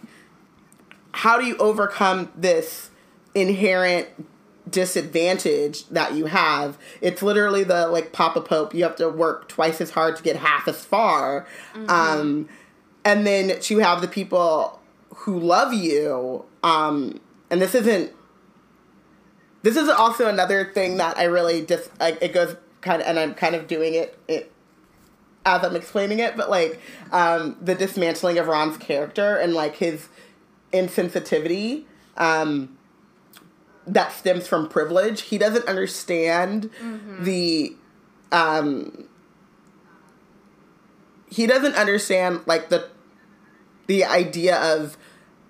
how do you overcome this inherent disadvantage that you have? It's literally the like Papa Pope. You have to work twice as hard to get half as far. Mm-hmm. Um, and then to have the people who love you. Um, and this isn't this is also another thing that I really just like. It goes kind of, and I'm kind of doing it, it as I'm explaining it, but like um, the dismantling of Ron's character and like his insensitivity. Um, that stems from privilege. He doesn't understand mm-hmm. the um he doesn't understand like the the idea of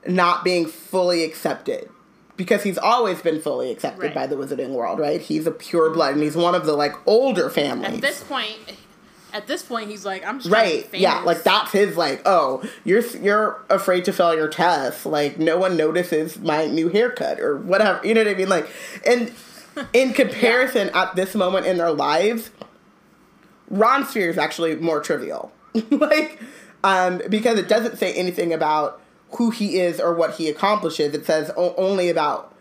not being fully accepted because he's always been fully accepted right. by the wizarding world, right? He's a pure blood and he's one of the like older families. At this point, at this point he's like i'm right yeah like that's his like oh you're you're afraid to fail your test like no one notices my new haircut or whatever you know what i mean like and in comparison yeah. at this moment in their lives ron's fear is actually more trivial like um because it doesn't say anything about who he is or what he accomplishes it says o- only about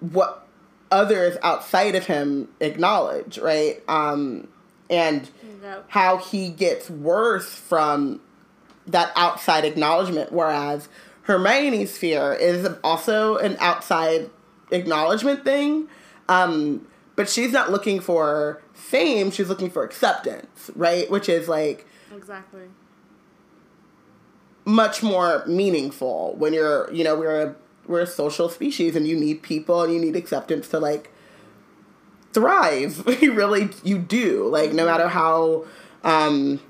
what others outside of him acknowledge right um and. How he gets worse from that outside acknowledgement, whereas Hermione's fear is also an outside acknowledgement thing. Um, but she's not looking for fame, she's looking for acceptance, right? Which is like Exactly. Much more meaningful when you're, you know, we're a we're a social species and you need people and you need acceptance to like thrive. you really you do. Like no matter how um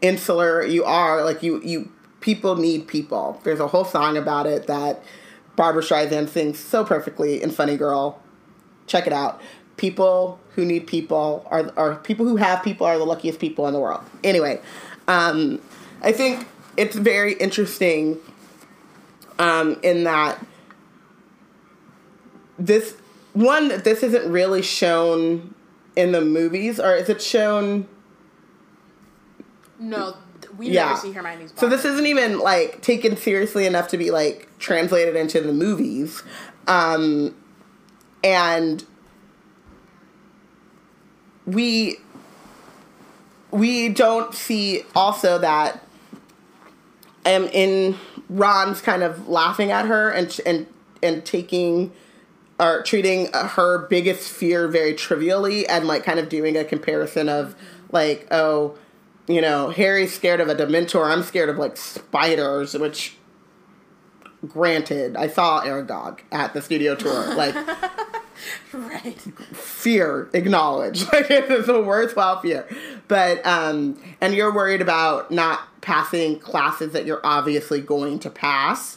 insular you are, like you you people need people. There's a whole song about it that Barbra Streisand sings so perfectly in Funny Girl. Check it out. People who need people are are people who have people are the luckiest people in the world. Anyway, um, I think it's very interesting um, in that this one this isn't really shown in the movies, or is it shown? No, we yeah. never see Hermione's. Body. So this isn't even like taken seriously enough to be like translated into the movies, um, and we we don't see also that um in Ron's kind of laughing at her and and and taking are treating her biggest fear very trivially and like kind of doing a comparison of like oh you know harry's scared of a dementor i'm scared of like spiders which granted i saw aragog at the studio tour like right. Fear acknowledge. like it's a worthwhile fear. But um and you're worried about not passing classes that you're obviously going to pass.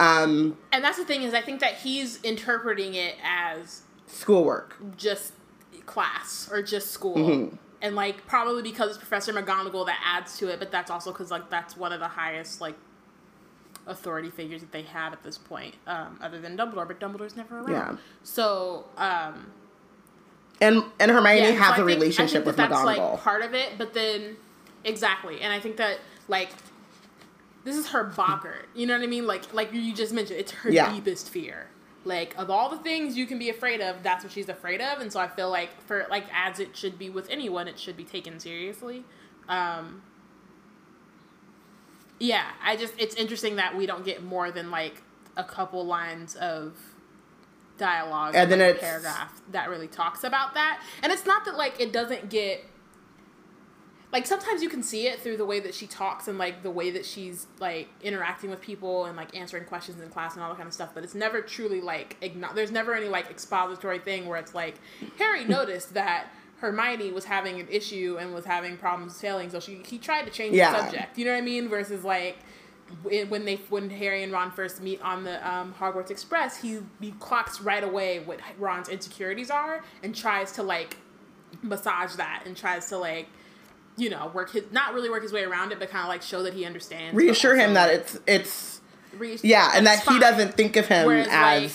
Um, and that's the thing is, I think that he's interpreting it as schoolwork, just class or just school, mm-hmm. and like probably because it's Professor McGonagall that adds to it, but that's also because like that's one of the highest like authority figures that they have at this point, um, other than Dumbledore. But Dumbledore's never around. Yeah. So. Um, and and Hermione yeah, has so a think, relationship with that's McGonagall. Like part of it, but then exactly, and I think that like this is her boggart. You know what I mean? Like like you just mentioned, it's her yeah. deepest fear. Like of all the things you can be afraid of, that's what she's afraid of. And so I feel like for like as it should be with anyone, it should be taken seriously. Um, yeah, I just it's interesting that we don't get more than like a couple lines of dialogue and then like, a paragraph that really talks about that. And it's not that like it doesn't get like sometimes you can see it through the way that she talks and like the way that she's like interacting with people and like answering questions in class and all that kind of stuff but it's never truly like igno- there's never any like expository thing where it's like harry noticed that hermione was having an issue and was having problems failing so she he tried to change yeah. the subject you know what i mean versus like when they when Harry and Ron first meet on the um, Hogwarts Express, he he clocks right away what Ron's insecurities are and tries to like massage that and tries to like you know, work his not really work his way around it, but kind of like show that he understands. Reassure him that it's it's yeah, and that fine. he doesn't think of him Whereas, as like,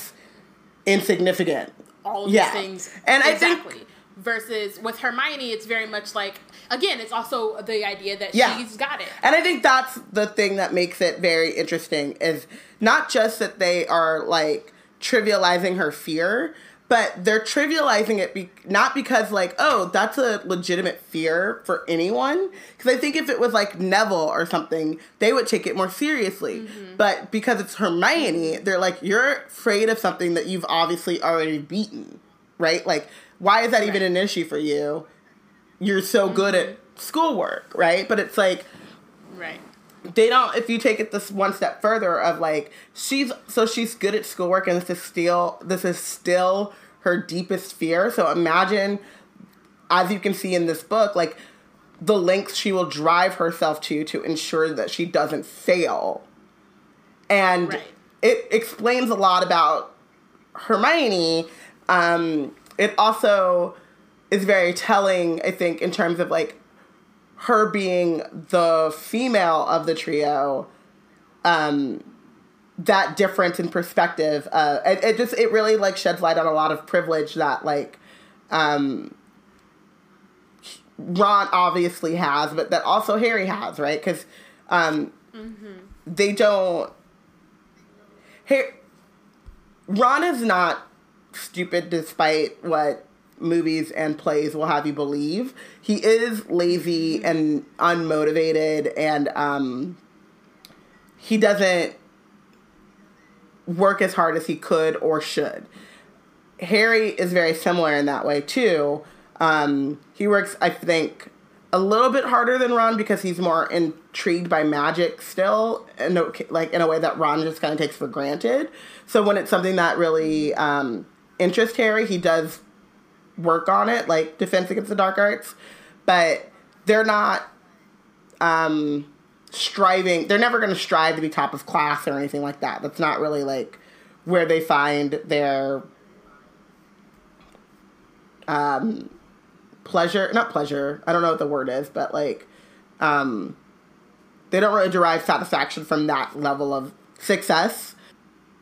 insignificant. All of yeah. these things, and exactly. I think versus with Hermione, it's very much like again, it's also the idea that yeah. she's got it. And I think that's the thing that makes it very interesting is not just that they are like trivializing her fear, but they're trivializing it be- not because like oh that's a legitimate fear for anyone because i think if it was like neville or something they would take it more seriously mm-hmm. but because it's hermione they're like you're afraid of something that you've obviously already beaten right like why is that right. even an issue for you you're so mm-hmm. good at mm-hmm. schoolwork right but it's like right they don't if you take it this one step further of like she's so she's good at schoolwork and this is still this is still her deepest fear so imagine as you can see in this book like the lengths she will drive herself to to ensure that she doesn't fail and right. it explains a lot about hermione um, it also is very telling i think in terms of like her being the female of the trio, um, that difference in perspective, uh, it, it, just it really like sheds light on a lot of privilege that like um, Ron obviously has, but that also Harry has, right? Because um, mm-hmm. they don't. Harry, Ron is not stupid, despite what movies and plays will have you believe. He is lazy and unmotivated, and um, he doesn't work as hard as he could or should. Harry is very similar in that way too. Um, he works, I think, a little bit harder than Ron because he's more intrigued by magic still, and like in a way that Ron just kind of takes for granted. So when it's something that really um, interests Harry, he does work on it, like Defense Against the Dark Arts, but they're not um, striving. They're never going to strive to be top of class or anything like that. That's not really like where they find their um, pleasure. Not pleasure. I don't know what the word is, but like um, they don't really derive satisfaction from that level of success.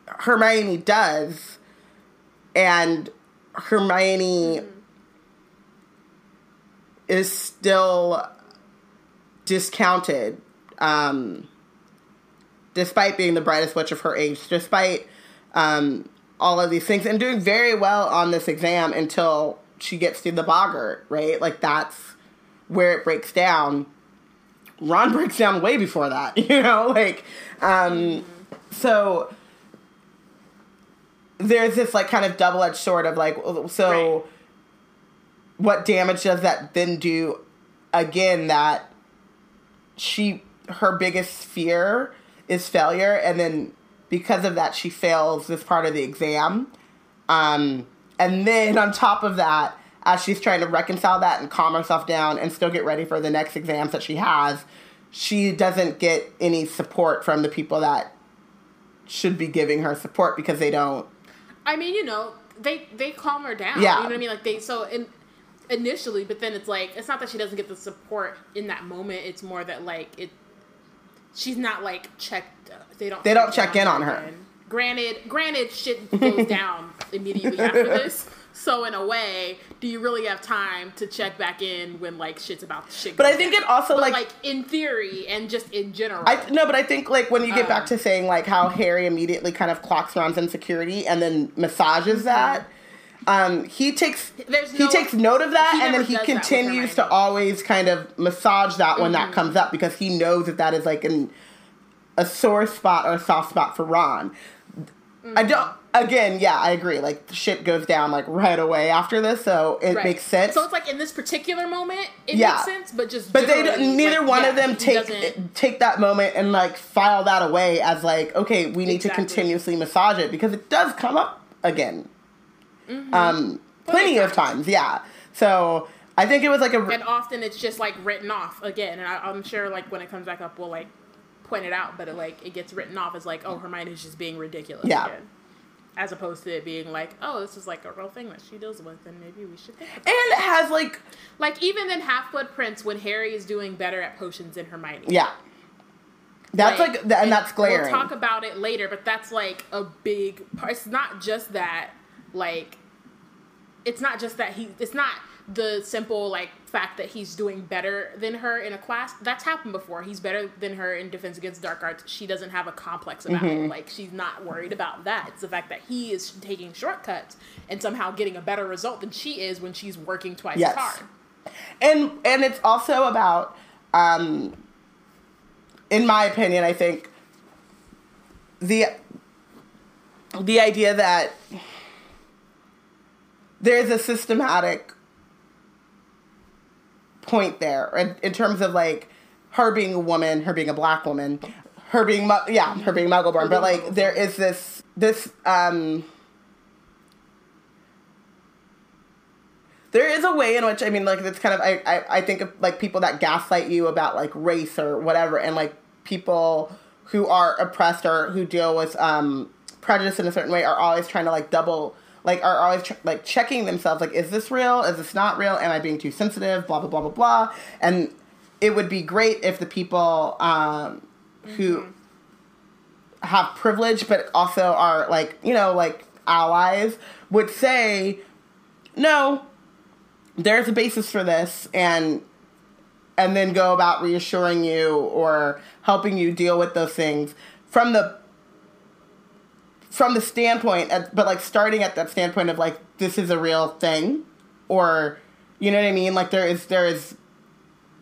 Hermione does, and Hermione mm-hmm. is still discounted, um, despite being the brightest witch of her age, despite um, all of these things, and doing very well on this exam until she gets to the boggart, right? Like that's where it breaks down. Ron breaks down way before that, you know, like um, so there's this like kind of double edged sword of like so right. what damage does that then do again that she her biggest fear is failure and then because of that she fails this part of the exam um, and then on top of that as she's trying to reconcile that and calm herself down and still get ready for the next exams that she has she doesn't get any support from the people that should be giving her support because they don't I mean, you know, they they calm her down. Yeah. You know what I mean? Like they so in initially, but then it's like it's not that she doesn't get the support in that moment. It's more that like it she's not like checked. Uh, they don't. They don't check in on her. Granted, granted, shit goes down immediately after this. So in a way, do you really have time to check back in when like shit's about to shit? But I think down? it also but, like like in theory and just in general. I no, but I think like when you get um, back to saying like how Harry immediately kind of clocks Ron's insecurity and then massages mm-hmm. that. Um, he takes There's he no, takes note of that and then he continues to always kind of massage that when mm-hmm. that comes up because he knows that that is like an a sore spot or a soft spot for Ron. Mm-hmm. I don't again, yeah, I agree. Like shit goes down like right away after this, so it right. makes sense. So it's like in this particular moment, it yeah. makes sense, but just but they neither like, one yeah, of them take take that moment and like file that away as like okay, we need exactly. to continuously massage it because it does come up again, mm-hmm. um, plenty of times, yeah. So I think it was like a and often it's just like written off again, and I, am sure like when it comes back up, we'll like point it out, but it like it gets written off as like oh Hermione's just being ridiculous. Yeah. Again as opposed to it being like, oh, this is like a real thing that she deals with, and maybe we should think. About and it has like, like even in Half Blood Prince, when Harry is doing better at potions than Hermione. Yeah, that's like, like and, and that's glaring. We'll talk about it later, but that's like a big part. It's not just that, like, it's not just that he. It's not the simple like fact that he's doing better than her in a class that's happened before. He's better than her in defense against dark arts. She doesn't have a complex about mm-hmm. it like she's not worried about that. It's the fact that he is taking shortcuts and somehow getting a better result than she is when she's working twice yes. as hard. And and it's also about um in my opinion i think the the idea that there's a systematic point there in, in terms of like her being a woman, her being a black woman, her being yeah, her being Muggleborn. But like there is this this um there is a way in which I mean like it's kind of I, I, I think of like people that gaslight you about like race or whatever and like people who are oppressed or who deal with um prejudice in a certain way are always trying to like double like are always ch- like checking themselves like is this real? Is this not real? Am i being too sensitive? Blah blah blah blah blah. And it would be great if the people um, who mm-hmm. have privilege but also are like you know like allies would say no there's a basis for this and and then go about reassuring you or helping you deal with those things from the from the standpoint but like starting at that standpoint of like this is a real thing or you know what i mean like there is there is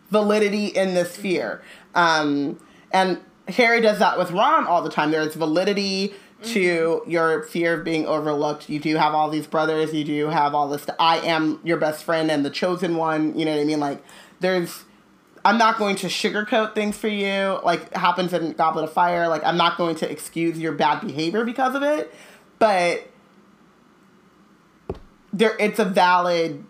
validity in this fear um and harry does that with ron all the time there's validity to mm-hmm. your fear of being overlooked. You do have all these brothers. You do have all this. I am your best friend and the chosen one. You know what I mean? Like, there's. I'm not going to sugarcoat things for you, like happens in Goblet of Fire. Like, I'm not going to excuse your bad behavior because of it, but there, it's a valid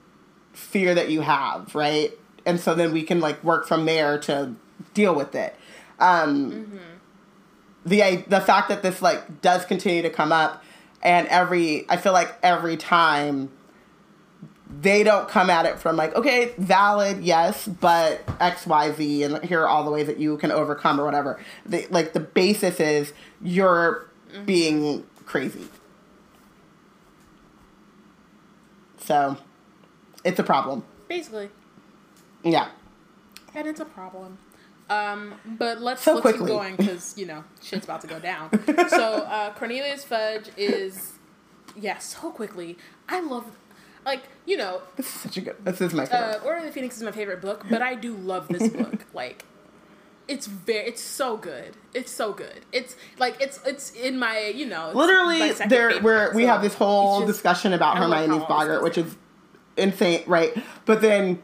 fear that you have, right? And so then we can like work from there to deal with it. Um, mm-hmm the the fact that this like does continue to come up, and every I feel like every time they don't come at it from like okay valid yes but xyz and here are all the ways that you can overcome or whatever the, like the basis is you're mm-hmm. being crazy so it's a problem basically yeah and it's a problem um, but let's so let's quickly. keep going because you know shit's about to go down. so uh, Cornelius Fudge is yeah, so quickly. I love like you know this is such a good. This is my favorite. Uh, Order of the Phoenix is my favorite book, but I do love this book. like it's very it's so good it's so good it's like it's it's in my you know literally there where we have this whole just, discussion about hermione's boggart which is insane right but then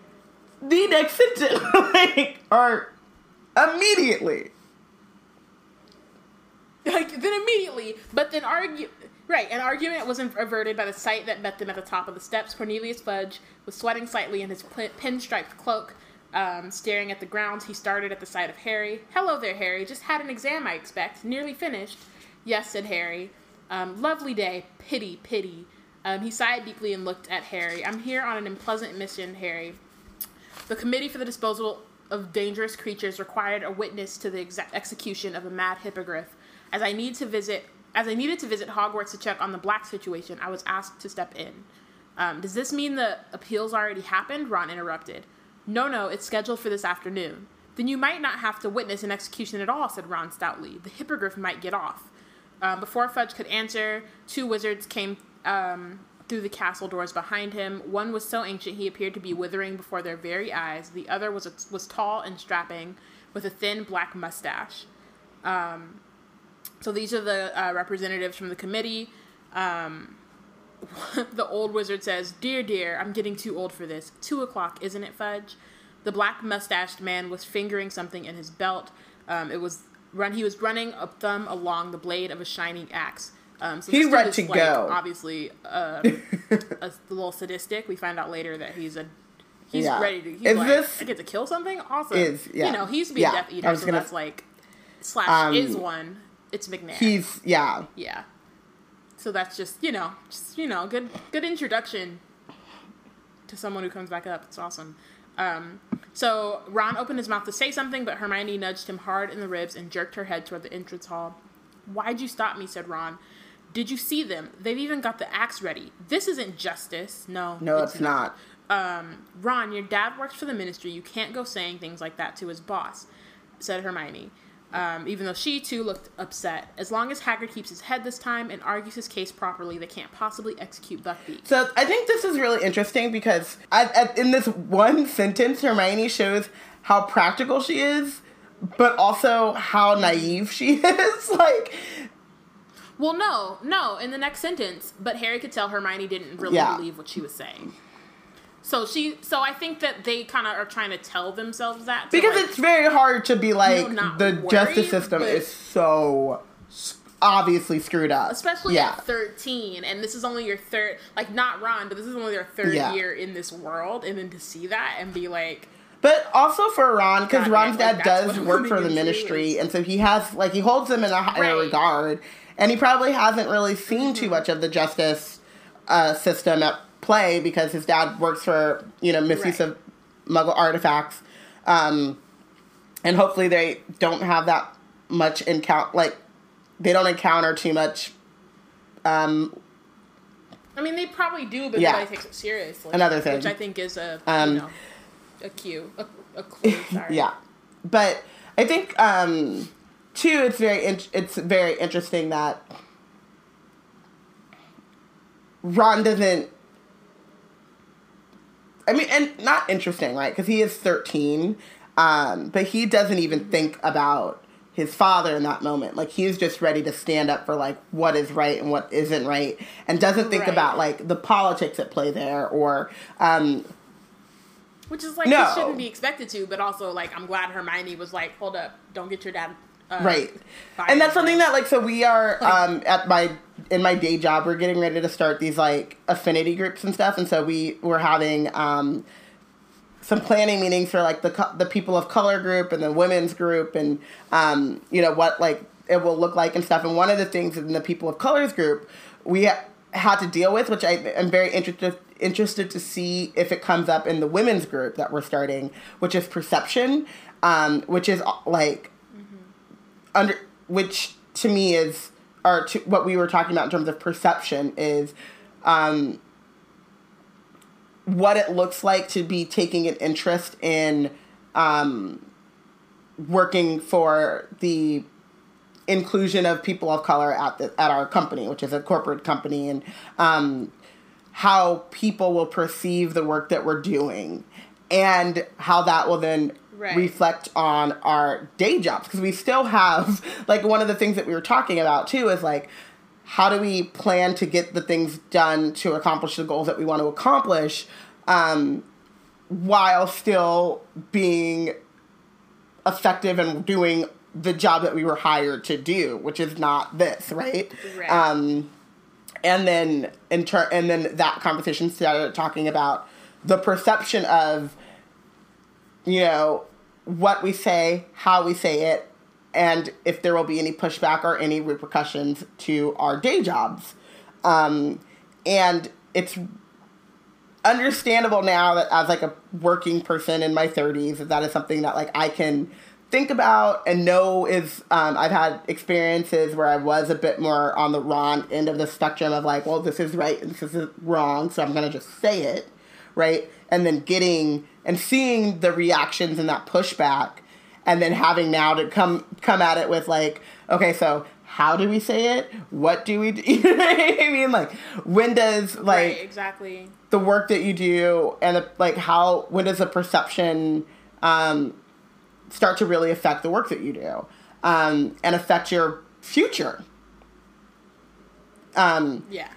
the next sentence like or immediately. Like then immediately, but then argue right. An argument was averted by the sight that met them at the top of the steps. Cornelius Fudge was sweating slightly in his pinstriped cloak, um, staring at the ground. He started at the sight of Harry. "Hello there, Harry. Just had an exam, I expect. Nearly finished." "Yes," said Harry. Um, "Lovely day. Pity, pity." Um, he sighed deeply and looked at Harry. "I'm here on an unpleasant mission, Harry. The Committee for the Disposal of dangerous creatures required a witness to the ex- execution of a mad hippogriff. As I need to visit, as I needed to visit Hogwarts to check on the black situation, I was asked to step in. Um, does this mean the appeals already happened? Ron interrupted. No, no, it's scheduled for this afternoon. Then you might not have to witness an execution at all, said Ron stoutly. The hippogriff might get off. Um, before Fudge could answer, two wizards came um, through the castle doors behind him. One was so ancient he appeared to be withering before their very eyes. The other was a, was tall and strapping, with a thin black mustache. Um, so these are the uh, representatives from the committee. Um, the old wizard says, "Dear, dear, I'm getting too old for this. Two o'clock, isn't it, Fudge?" The black mustached man was fingering something in his belt. Um, it was run. He was running a thumb along the blade of a shining axe. Um, so he's ready to like, go. Obviously, uh, a little sadistic. We find out later that he's a he's yeah. ready to. He's is like, this, I get to kill something. Awesome. Is yeah. You know, he used to be yeah. a Death Eater, so gonna, that's like slash um, is one. It's Macnair. He's yeah yeah. So that's just you know just you know good good introduction to someone who comes back up. It's awesome. Um, so Ron opened his mouth to say something, but Hermione nudged him hard in the ribs and jerked her head toward the entrance hall. Why'd you stop me? said Ron. Did you see them? They've even got the axe ready. This isn't justice. No. No, it's, it's not. not. Um, Ron, your dad works for the ministry. You can't go saying things like that to his boss, said Hermione. Um, even though she too looked upset. As long as Hagrid keeps his head this time and argues his case properly, they can't possibly execute Buckbeak. So I think this is really interesting because at, at, in this one sentence, Hermione shows how practical she is, but also how naive she is. like well, no, no. In the next sentence, but Harry could tell Hermione didn't really yeah. believe what she was saying. So she, so I think that they kind of are trying to tell themselves that because like, it's very hard to be like the worry, justice system is so obviously screwed up. especially yeah. at 13 and this is only your third like not ron but this is only their third Yeah. year in this world and then to see that and be like But also for Ron, because Ron's yeah, like, dad does work for the ministry, is- and so he has like he holds them in a higher Right. regard, and he probably hasn't really seen too Mm-hmm. much of the justice uh, system at play because his dad works for you know misuse Right. of Muggle artifacts, um, and hopefully they don't have that much encounter like they don't encounter too much. Um, i mean they probably do but Yeah. nobody takes it seriously Another thing. which i think is a Um, you know a cue a, a clue sorry Yeah, but I think um, two. It's very in- it's very interesting that Ron doesn't. I mean, and not interesting, right? Because he is thirteen, um, but he doesn't even think about his father in that moment. Like he's just ready to stand up for like what is right and what isn't right, and doesn't think Right. about like the politics at play there or um, which is like No. he shouldn't be expected to but also like i'm glad hermione was like hold up don't get your dad uh, right. and that's something that like so we are um at my in my day job we're getting ready to start these like affinity groups and stuff. And so we were having um some planning meetings for like the co- the people of color group and the women's group and um you know what like it will look like and stuff. And one of the things in the people of colors group we ha- had to deal with which I am very interested interested to see if it comes up in the women's group that we're starting which is perception um which is like under which to me is or to what we were talking about in terms of perception is um what it looks like to be taking an interest in um working for the inclusion of people of color at the at our company which is a corporate company and um how people will perceive the work that we're doing and how that will then Right. reflect on our day jobs because we still have like one of the things that we were talking about too is like how do we plan to get the things done to accomplish the goals that we want to accomplish um, while still being effective and doing the job that we were hired to do which is not this right, Right. Um, and then in turn and then that conversation started talking about the perception of you know what we say how we say it and if there will be any pushback or any repercussions to our day jobs. Um, and it's understandable now that as like a working person in my 30s that that is something that like i can think about and know is um, i've had experiences where i was a bit more on the wrong end of the spectrum of like well this is right and this is wrong so i'm going to just say it right? And then getting and seeing the reactions and that pushback and then having now to come come at it with like okay so how do we say it? What do we do you know what i mean? Like when does like right exactly. the work that you do and the, like how when does the perception um, start to really affect the work that you do um, and affect your future? Um, yeah.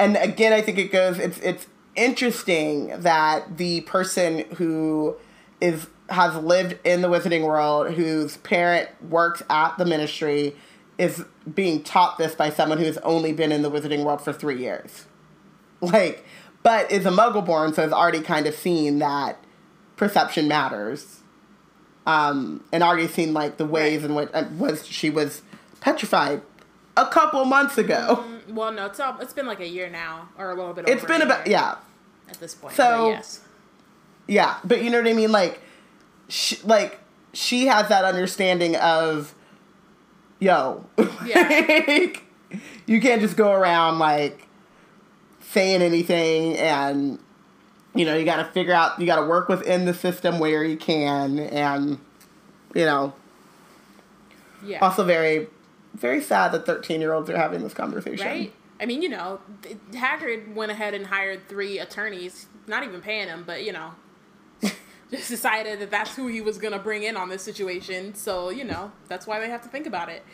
and again i think it goes it's it's interesting that the person who is has lived in the wizarding world whose parent works at the ministry is being taught this by someone who's only been in the wizarding world for three years. Like but is a muggle born so has already kind of seen that perception matters. Um and already seen like the ways Right. in which uh, was she was petrified a couple months ago. Mm, well no it's all, it's been like a year now or a little bit it's been about yeah at this point So- yes Yeah, but you know what I mean. Like, she, like she has that understanding of, yo, Yeah. like, you can't just go around like saying anything, and you know you got to figure out. You got to work within the system where you can, and you know, yeah also very, very sad that thirteen year olds are having this conversation. right i mean you know hagrid went ahead and hired three attorneys not even paying them but you know just decided that that's who he was going to bring in on this situation so you know that's why they have to think about it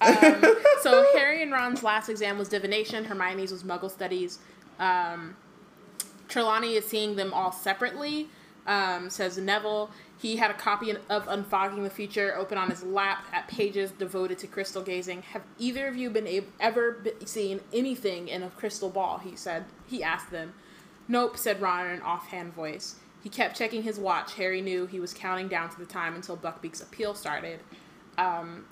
um, so harry and ron's last exam was divination hermione's was muggle studies um, Trelawney is seeing them all separately. Um, says Neville. He had a copy of Unfogging the Future open on his lap at pages devoted to crystal gazing. Have either of you been able, ever seen anything in a crystal ball? He said. He asked them. Nope, said Ron in an offhand voice. He kept checking his watch. Harry knew he was counting down to the time until Buckbeak's appeal started. Um,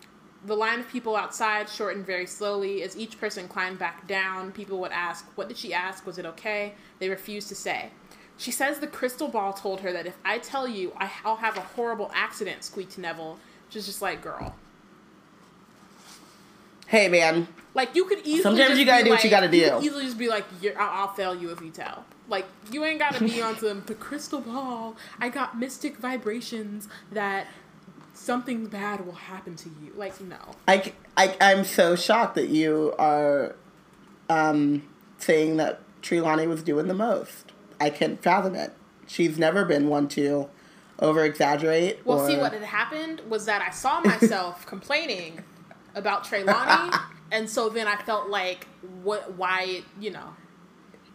the line of people outside shortened very slowly. As each person climbed back down, people would ask, What did she ask? Was it okay? They refused to say. She says the crystal ball told her that if I tell you, I'll have a horrible accident, squeaked Neville. She's just like, girl. Hey, man. Like, you could easily. Sometimes you gotta do like, what you gotta do. You easily just be like, I'll, I'll fail you if you tell. Like, you ain't gotta be onto them. The crystal ball. I got mystic vibrations that something bad will happen to you. Like, no. I, I, I'm so shocked that you are um, saying that Trelawney was doing the most. I can't fathom it. She's never been one to over exaggerate. Well, or... see, what had happened was that I saw myself complaining about Trelawney, and so then I felt like, what? Why? You know.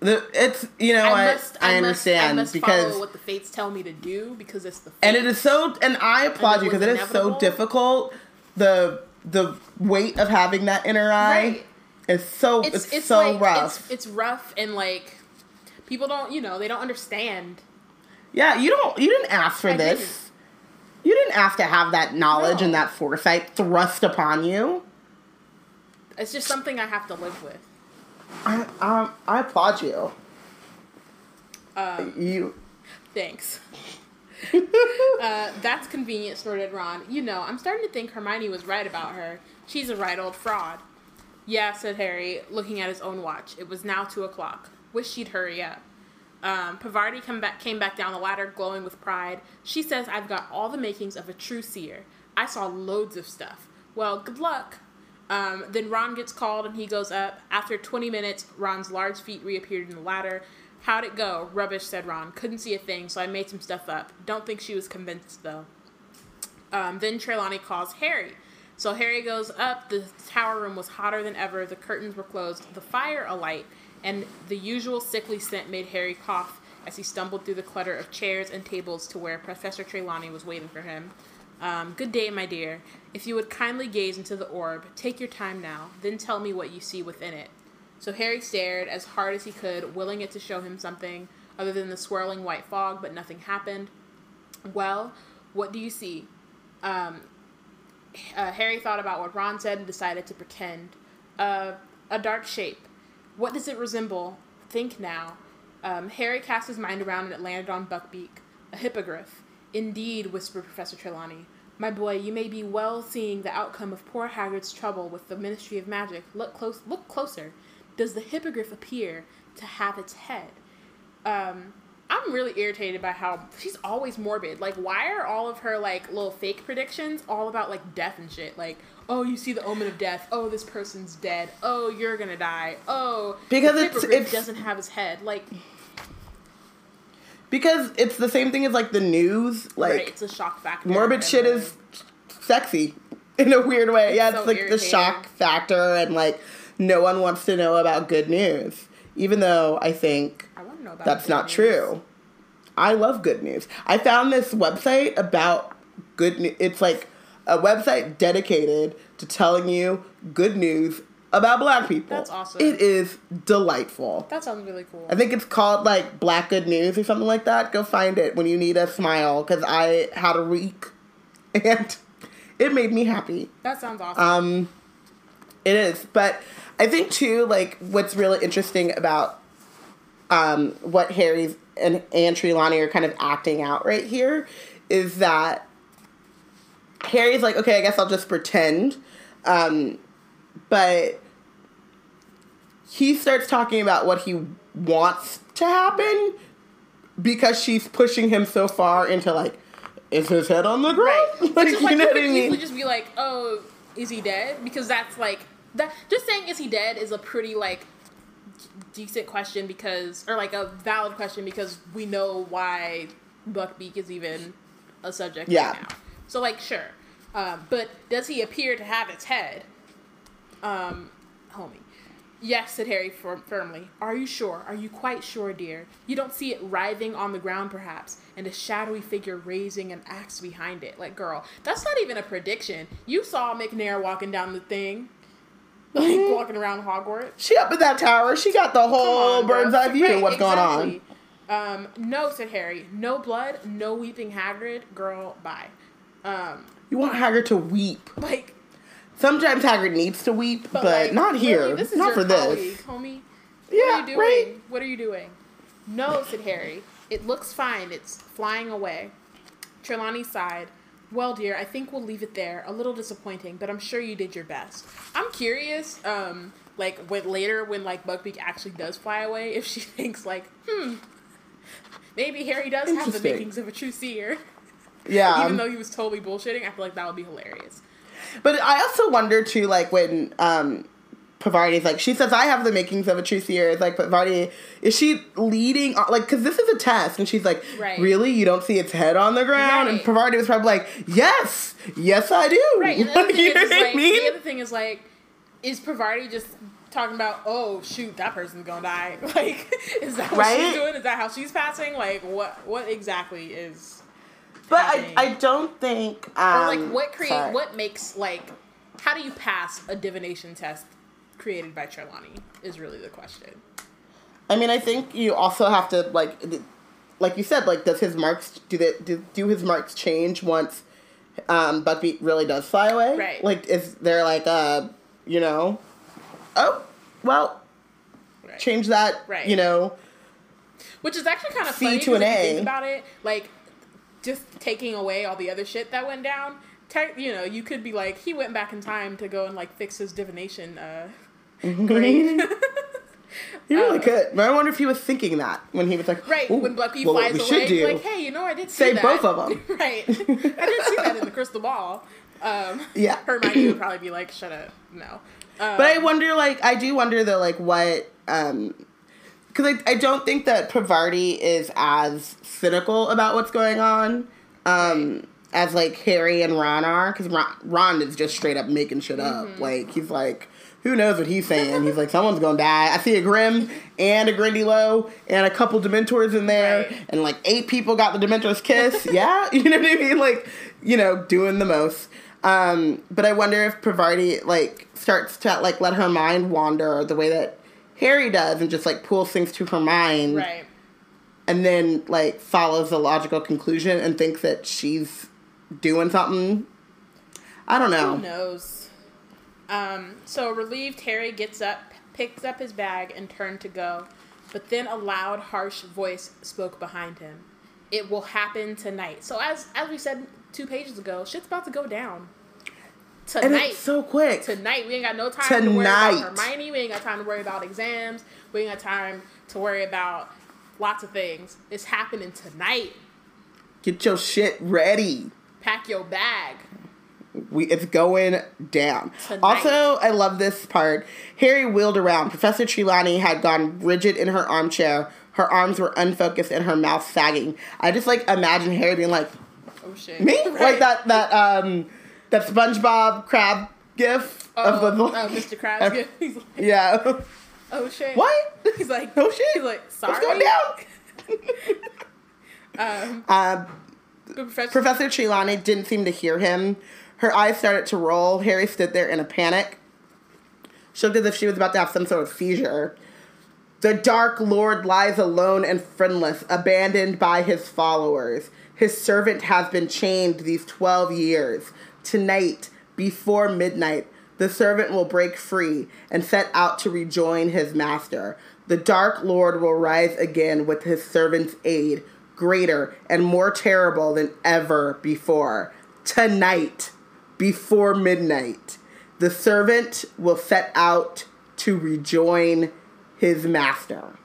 The, it's you know I, must, I, I, understand must, I must because follow what the fates tell me to do because it's the and it is so and I applaud and you because it is so difficult the the weight of having that inner eye right. is so it's, it's, it's so like, rough it's, it's rough and like people don't you know they don't understand yeah you don't you didn't ask for this didn't. you didn't ask to have that knowledge no. and that foresight thrust upon you it's just something I have to live with I um, I applaud you. Um, you. Thanks. uh, that's convenient, snorted Ron. You know, I'm starting to think Hermione was right about her. She's a right old fraud. Yeah, said Harry, looking at his own watch. It was now two o'clock. Wish she'd hurry up. Um, Parvati come back, came back down the ladder, glowing with pride. She says I've got all the makings of a true seer. I saw loads of stuff. Well, good luck. Um, then Ron gets called and he goes up. After 20 minutes, Ron's large feet reappeared in the ladder. How'd it go? Rubbish, said Ron. Couldn't see a thing, so I made some stuff up. Don't think she was convinced, though. Um, then Trelawney calls Harry. So Harry goes up. The tower room was hotter than ever. The curtains were closed, the fire alight, and the usual sickly scent made Harry cough as he stumbled through the clutter of chairs and tables to where Professor Trelawney was waiting for him. Um, good day, my dear. If you would kindly gaze into the orb, take your time now, then tell me what you see within it. So Harry stared as hard as he could, willing it to show him something other than the swirling white fog, but nothing happened. Well, what do you see? Um, uh, Harry thought about what Ron said and decided to pretend. Uh, a dark shape. What does it resemble? Think now. Um, Harry cast his mind around and it landed on Buckbeak. A hippogriff. Indeed, whispered Professor Trelawney. My boy, you may be well seeing the outcome of poor Hagrid's trouble with the Ministry of Magic. Look close. Look closer. Does the hippogriff appear to have its head? Um, I'm really irritated by how she's always morbid. Like, why are all of her like little fake predictions all about like death and shit? Like, oh, you see the omen of death. Oh, this person's dead. Oh, you're gonna die. Oh, because it's, it doesn't have his head. Like, because it's the same thing as like the news. Like right, it's a shock factor. Morbid shit is sexy in a weird way. Yeah, it's so like irritating. the shock factor, and like no one wants to know about good news, even though I think I that's not news. true. I love good news. I found this website about good news. It's like a website dedicated to telling you good news about black people. That's awesome. It is delightful. That sounds really cool. I think it's called like Black Good News or something like that. Go find it when you need a smile because I had a week and it made me happy. That sounds awesome. Um, it is, but I think too like what's really interesting about um what Harry's and and Trelawney are kind of acting out right here is that Harry's like, okay, I guess I'll just pretend. Um, but he starts talking about what he wants to happen because she's pushing him so far into like, is his head on the ground? Right. like, you like, know what I mean? just be like, oh, is he dead? Because that's like that. Just saying, is he dead, is a pretty like decent question because, or like a valid question because we know why Buckbeak is even a subject yeah. right now. So like, sure, um, but does he appear to have its head? um, homie. Yes, said Harry fir- firmly. Are you sure? Are you quite sure, dear? You don't see it writhing on the ground, perhaps, and a shadowy figure raising an axe behind it. Like, girl, that's not even a prediction. You saw Macnair walking down the thing, like Mhm. walking around Hogwarts. She up in that tower. She got the whole on, bird's eye view of what's going on. Um, no, said Harry. No blood, no weeping Hagrid. Girl, bye. Um, You want Hagrid to weep. like, Sometimes Hagrid needs to weep, but, like, not here. really, this is not for colleague, this. homie. Yeah, what are you doing? right. What are you doing? No, said Harry. It looks fine. It's flying away. Trelawney sighed. Well, dear, I think we'll leave it there. A little disappointing, but I'm sure you did your best. I'm curious, um, like when later when like Buckbeak actually does fly away, if she thinks like, hmm, maybe Harry does have the makings of a true seer, Yeah. even though he was totally bullshitting. I feel like that would be hilarious. But I also wonder too, like when um Parvati's like, she says, "I have the makings of a true seer." It's like Parvati, is she leading? on- Like, because this is a test, and she's like, Right. "Really? You don't see its head on the ground?" And Right. Parvati was probably like, "Yes, yes, I do." Right. And the other, thing you is, what I like, mean? the other thing is like, is Parvati just talking about, oh shoot, that person's gonna die? Like, is that what Right? she's doing? Is that how she's passing? Like, what what exactly is? But I? I don't think. Um, Or like, what create? What makes like? How do you pass a divination test created by Trelawney? Is really the question. I mean, I think you also have to like, like you said, like, does his marks do that? Do, do his marks change once um, Buckbeak really does fly away? Right. Like, is there like a, you know, oh, well, Right. change that, Right. you know, Which is actually kind of C funny to an you A. think about it. Like, just taking away all the other shit that went down. Te- you know, you could be like, he went back in time to go and like fix his divination uh, grade. he really Uh, could. But I wonder if he was thinking that when he was like, right when Bucky well, flies away, do. like, hey, you know, I did say both of 'em. right. I didn't see that in the crystal ball. Um, Yeah. Hermione would probably be like, shut up, no. Um, But I wonder, like, I do wonder though, like, what, um, because I, I don't think that Parvati is as cynical about what's going on, um, as like Harry and Ron are. Because Ron, Ron is just straight up making shit up. Mm-hmm. Like he's like, who knows what he's saying? he's like, someone's gonna die. I see a Grim and a Grindylow and a couple Dementors in there, Right. and like eight people got the Dementor's kiss. yeah, you know what I mean? Like, you know, doing the most. Um, but I wonder if Parvati like starts to like let her mind wander the way that Harry does, and just like pulls things to her mind, right. and then like follows the logical conclusion and thinks that she's doing something. I don't know. Who knows? Um, so relieved, Harry gets up, picks up his bag, and turned to go. But then a loud, harsh voice spoke behind him. It will happen tonight. So as as we said two pages ago, shit's about to go down. And Tonight. it's so quick. tonight. We ain't got no time to worry about Hermione. We ain't got time to worry about exams. We ain't got time to worry about lots of things. It's happening tonight. Get your shit ready. Pack your bag. We it's going down. Tonight. Also, I love this part. Harry wheeled around. Professor Trelawney had gone rigid in her armchair. Her arms were unfocused and her mouth sagging. I just like imagine Harry being like, Oh shit. me? Right. Like that that um that SpongeBob crab gif Oh, of the oh, Mr. Krabs. Ev- He's like, Yeah. oh shit. what? He's like, Oh shit. He's like, sorry. What's going down? Um, but Professor, Professor Trelawney didn't seem to hear him. Her eyes started to roll. Harry stood there in a panic. She looked as if she was about to have some sort of seizure. The Dark Lord lies alone and friendless, abandoned by his followers. His servant has been chained these 12 years. Tonight, before midnight, the servant will break free and set out to rejoin his master. The Dark Lord will rise again with his servant's aid, greater and more terrible than ever before. Tonight, before midnight, the servant will set out to rejoin his master.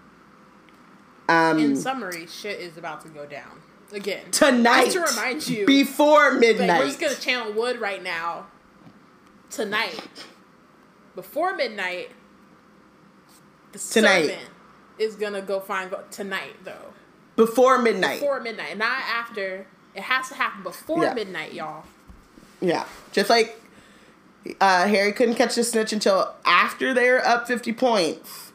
Um, in summary, shit is about to go down again. tonight, Just to remind you, before like, midnight. we're just gonna channel Wood right now. Tonight, before midnight, the Tonight. servant is gonna go find tonight though. before midnight. Before midnight, not after. It has to happen before Yeah. midnight, y'all. Yeah, just like Uh, Harry couldn't catch the snitch until after they were up 50 points.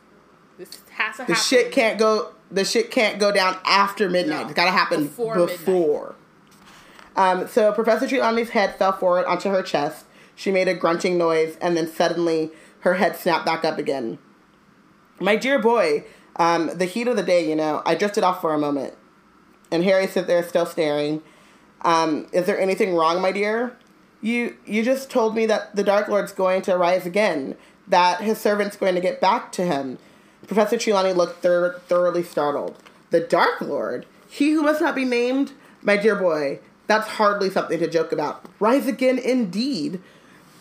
This has to The happen. shit can't go. The shit can't go down after midnight. No. It's got to happen Before before. Um, so Professor Trelawney's head fell forward onto her chest. She made a grunting noise, and then suddenly her head snapped back up again. My dear boy, um, the heat of the day, you know, I drifted off for a moment, and Harry stood there still staring. Um, is there anything wrong, my dear? You you just told me that the Dark Lord's going to arise again. That his servant's going to get back to him. Professor Trelawney looked thor- thoroughly startled. The Dark Lord? He who must not be named? My dear boy, that's hardly something to joke about. Rise again, indeed.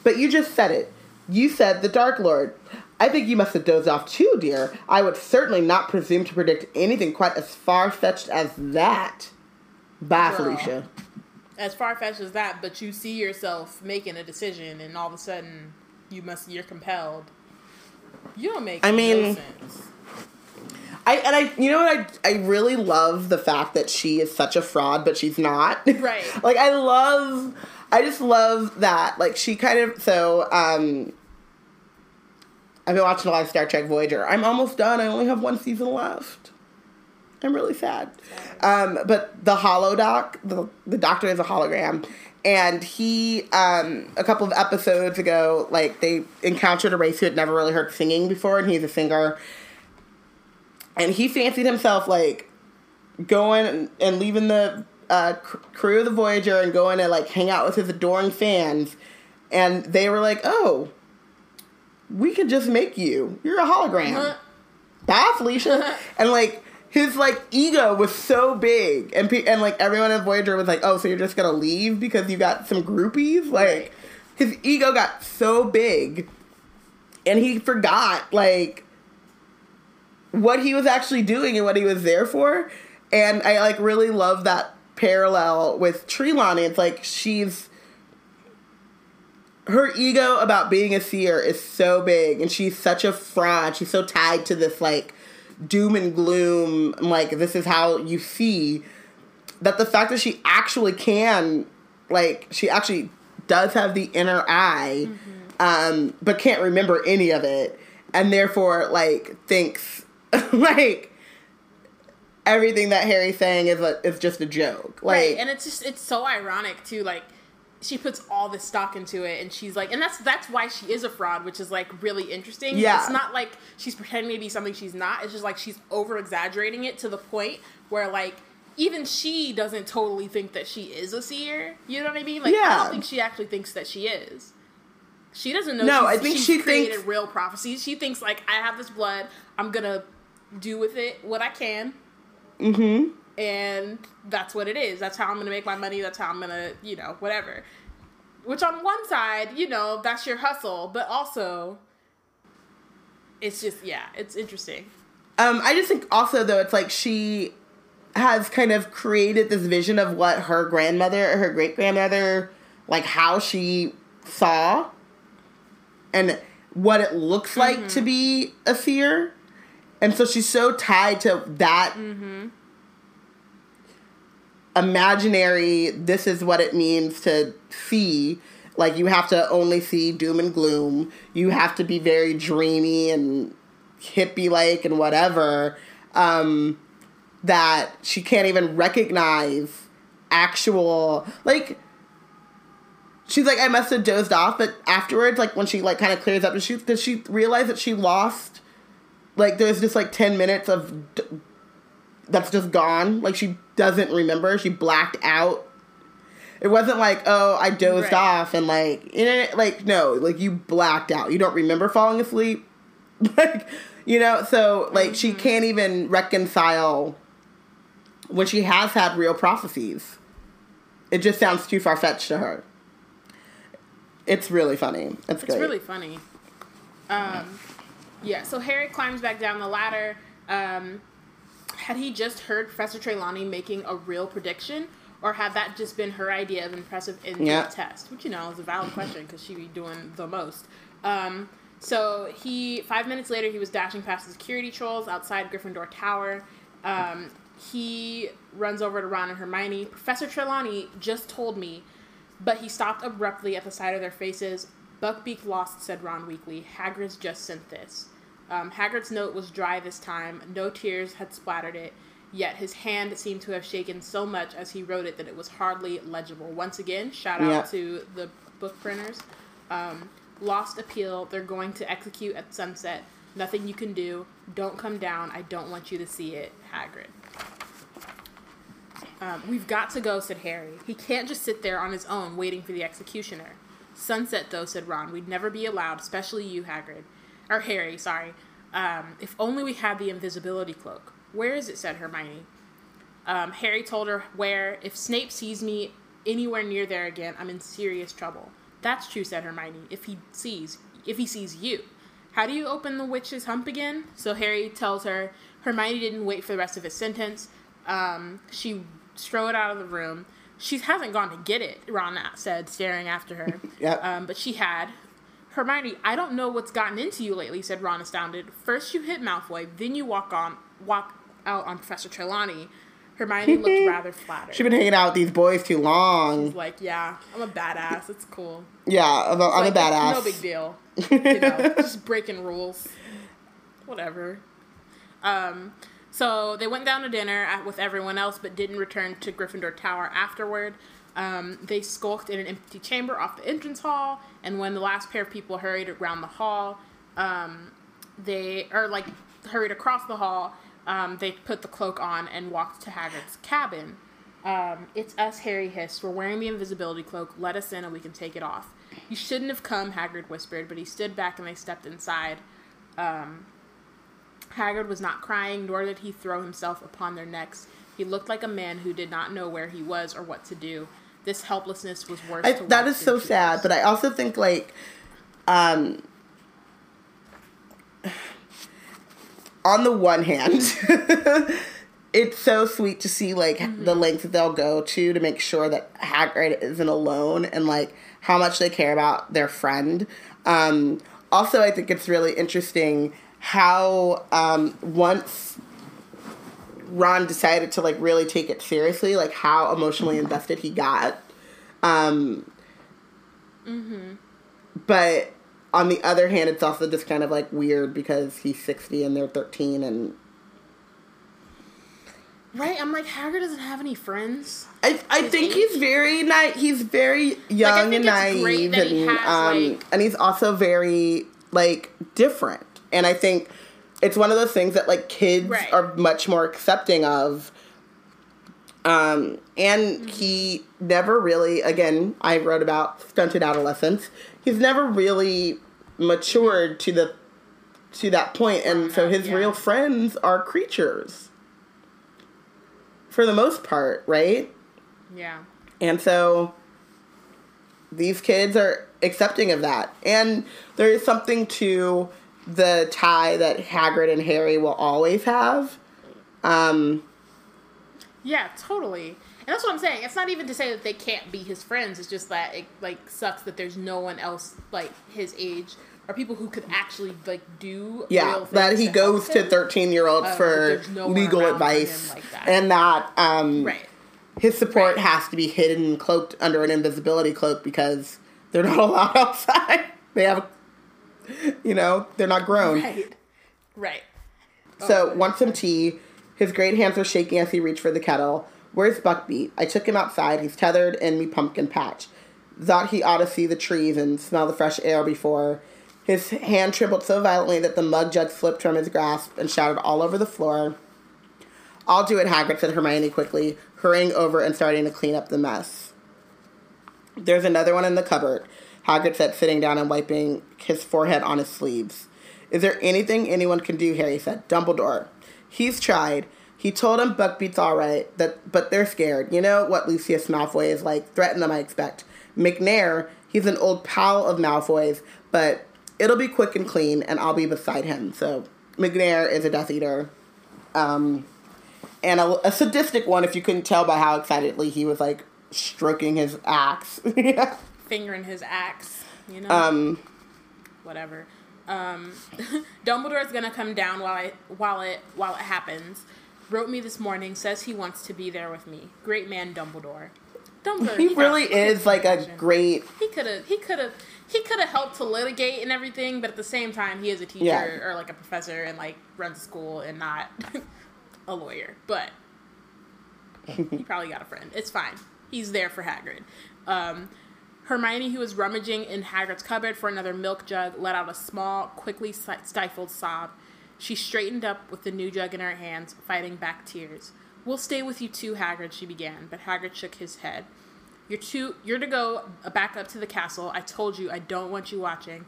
But you just said it. You said the Dark Lord. I think you must have dozed off too, dear. I would certainly not presume to predict anything quite as far fetched as that. Bye, Girl. Felicia. As far fetched as that, but you see yourself making a decision, and all of a sudden you must you're compelled. You don't make I no mean- sense. I and I you know what I I really love the fact that she is such a fraud, but she's not. Right. like I love I just love that. Like she kind of so um I've been watching a lot of Star Trek Voyager. I'm almost done. I only have one season left. I'm really sad. Um, but the holo doc, the, the doctor is a hologram. And he, um, a couple of episodes ago, like they encountered a race who had never really heard singing before, and he's a singer. And he fancied himself like going and, and leaving the uh, crew of the Voyager and going to like hang out with his adoring fans. And they were like, "Oh, we could just make you. You're a hologram." Huh? bye Felicia. and like his like ego was so big, and pe- and like everyone in Voyager was like, oh, so you're just gonna leave because you got some groupies? Like Right. his ego got so big, and he forgot like what he was actually doing and what he was there for. And I like really love that parallel with Trelawney. It's like she's her ego about being a seer is so big and she's such a fraud. She's so tied to this like doom and gloom, like this is how you see that the fact that she actually can like she actually does have the inner eye um but can't remember any of it and therefore like thinks like everything that Harry's saying is a, is just a joke. Like right, and it's just it's so ironic too. Like she puts all this stock into it, and she's like, and that's that's why she is a fraud, which is like really interesting. Yeah. it's not like she's pretending to be something she's not. It's just like she's over exaggerating it to the point where like. Even she doesn't totally think that she is a seer. You know what I mean? Like I don't think she actually thinks that she is. She doesn't know. No, she's, I think she created thinks- real prophecies. She thinks like I have this blood. I'm gonna do with it what I can Mm mhm. And that's what it is. That's how I'm gonna make my money. That's how I'm gonna, you know, whatever. Which on one side, you know, that's your hustle, but also, it's just yeah, it's interesting. Um, I just think also though it's like she has kind of created this vision of what her grandmother or her great grandmother like how she saw and what it looks like to be a seer. And so she's so tied to that imaginary this is what it means to see. Like you have to only see doom and gloom. You have to be very dreamy and hippie like and whatever um that she can't even recognize actual like she's like i must have dozed off but afterwards like when she like kind of clears up does she does she realize that she lost like there's just like 10 minutes of d- that's just gone. Like she doesn't remember. She blacked out. It wasn't like, oh, I dozed Right. off and like, you know, like no, like you blacked out. You don't remember falling asleep. like, you know, so like she can't even reconcile when she has had real prophecies. It just sounds too far fetched to her. It's really funny. It's, It's really funny. Um, yeah. So Harry climbs back down the ladder. Um, had he just heard Professor Trelawney making a real prediction, or had that just been her idea of impressive in Yeah. test? Which you know is a valid question because she be doing the most. Um, so he five minutes later he was dashing past the security trolls outside Gryffindor Tower. Um, he runs over to Ron and Hermione. Professor Trelawney just told me, but he stopped abruptly at the sight of their faces. Buckbeak lost, said Ron weakly. Hagrid's just sent this. Um, Hagrid's note was dry this time. No tears had splattered it, yet his hand seemed to have shaken so much as he wrote it that it was hardly legible. Once again, shout out Yeah. to the book printers. Um, lost appeal. They're going to execute at sunset. Nothing you can do. Don't come down. I don't want you to see it, Hagrid. Um, we've got to go, said Harry. He can't just sit there on his own waiting for the executioner. Sunset, though, said Ron. We'd never be allowed, especially you, Hagrid. Or Harry, sorry. Um, if only we had the invisibility cloak. Where is it? said Hermione. Um, Harry told her where. If Snape sees me anywhere near there again, I'm in serious trouble. That's true, said Hermione. If he sees, if he sees you, how do you open the witch's hump again? So Harry tells her. Hermione didn't wait for the rest of his sentence. Um, she strode out of the room. She hasn't gone to get it, Ron said, staring after her. Yep. Um, but she had. Hermione, I don't know what's gotten into you lately, said Ron, astounded. First you hit Malfoy, then you walk on walk out on Professor Trelawney. Hermione looked rather flattered. She's been hanging out with these boys too long. She's like, yeah, I'm a badass. It's cool. Yeah, I'm a, I'm Like, a badass. No big deal. You know, just breaking rules. Whatever. Um, so they went down to dinner at, with everyone else, but didn't return to Gryffindor Tower afterward. Um, they skulked in an empty chamber off the entrance hall, and when the last pair of people hurried around the hall, um, they or like hurried across the hall. Um, they put the cloak on and walked to Hagrid's cabin. Um, it's us, Harry hissed. We're wearing the invisibility cloak. Let us in and we can take it off. You shouldn't have come, Hagrid whispered, but he stood back and they stepped inside. Um, Hagrid was not crying, nor did he throw himself upon their necks. He looked like a man who did not know where he was or what to do. This helplessness was worse. I, that is so sad, but I also think like um on the one hand it's so sweet to see like the lengths that they'll go to to make sure that Hagrid isn't alone and like how much they care about their friend. Um also I think it's really interesting how um once Ron decided to like really take it seriously, like how emotionally invested he got. Um, But on the other hand, it's also just kind of like weird because he's 60 and they're 13 and right. I'm like Hagrid doesn't have any friends. I, I think he's very nice. He's very young think and naive, that he and has, um, like- and he's also very like different. And I think it's one of those things that like kids Right. are much more accepting of. Um, and Mm-hmm. he never really, again, I wrote about stunted adolescence. He's never really matured to the to that point, and so his yeah. real friends are creatures. For the most part, right? Yeah. And so these kids are accepting of that. And there is something to the tie that Hagrid and Harry will always have. Um, Yeah, totally. And that's what I'm saying. It's not even to say that they can't be his friends. It's just that it like sucks that there's no one else like his age or people who could actually like do yeah, that he to goes to 13 year olds but for no legal advice. like that. And that um, Right. his support Right. has to be hidden cloaked under an invisibility cloak because they're not allowed outside. they have, you know, they're not grown. Right. Right. So, oh. want some tea. His great hands were shaking as he reached for the kettle. Where's Buckbeak? I took him outside. He's tethered in me pumpkin patch. Thought he ought to see the trees and smell the fresh air before. His hand trembled so violently that the mug jug slipped from his grasp and shattered all over the floor. I'll do it, Hagrid, said Hermione quickly, hurrying over and starting to clean up the mess. There's another one in the cupboard, Hagrid said, sitting down and wiping his forehead on his sleeves. Is there anything anyone can do, Harry said. Dumbledore. He's tried. He told him Buckbeak's all right, that, but they're scared. You know what Lucius Malfoy is like. Threaten them, I expect. Macnair, he's an old pal of Malfoy's, but it'll be quick and clean, and I'll be beside him. So Macnair is a Death Eater. Um, and a, a sadistic one, if you couldn't tell by how excitedly he was, like, stroking his axe. Fingering his axe, you know. um, whatever. Um, Dumbledore's gonna come down while I while it while it happens. Wrote me this morning. Says he wants to be there with me. Great man, Dumbledore. Dumbledore. He really is like a great. He could have. He could have. He could have helped to litigate and everything, but at the same time, he is a teacher Yeah. or like a professor and like runs a school and not a lawyer. But he probably got a friend. It's fine. He's there for Hagrid. Um, Hermione, who was rummaging in Hagrid's cupboard for another milk jug, let out a small, quickly stifled sob. She straightened up with the new jug in her hands, fighting back tears. We'll stay with you too, Hagrid, she began, but Hagrid shook his head. You're too. You're to go back up to the castle. I told you I don't want you watching,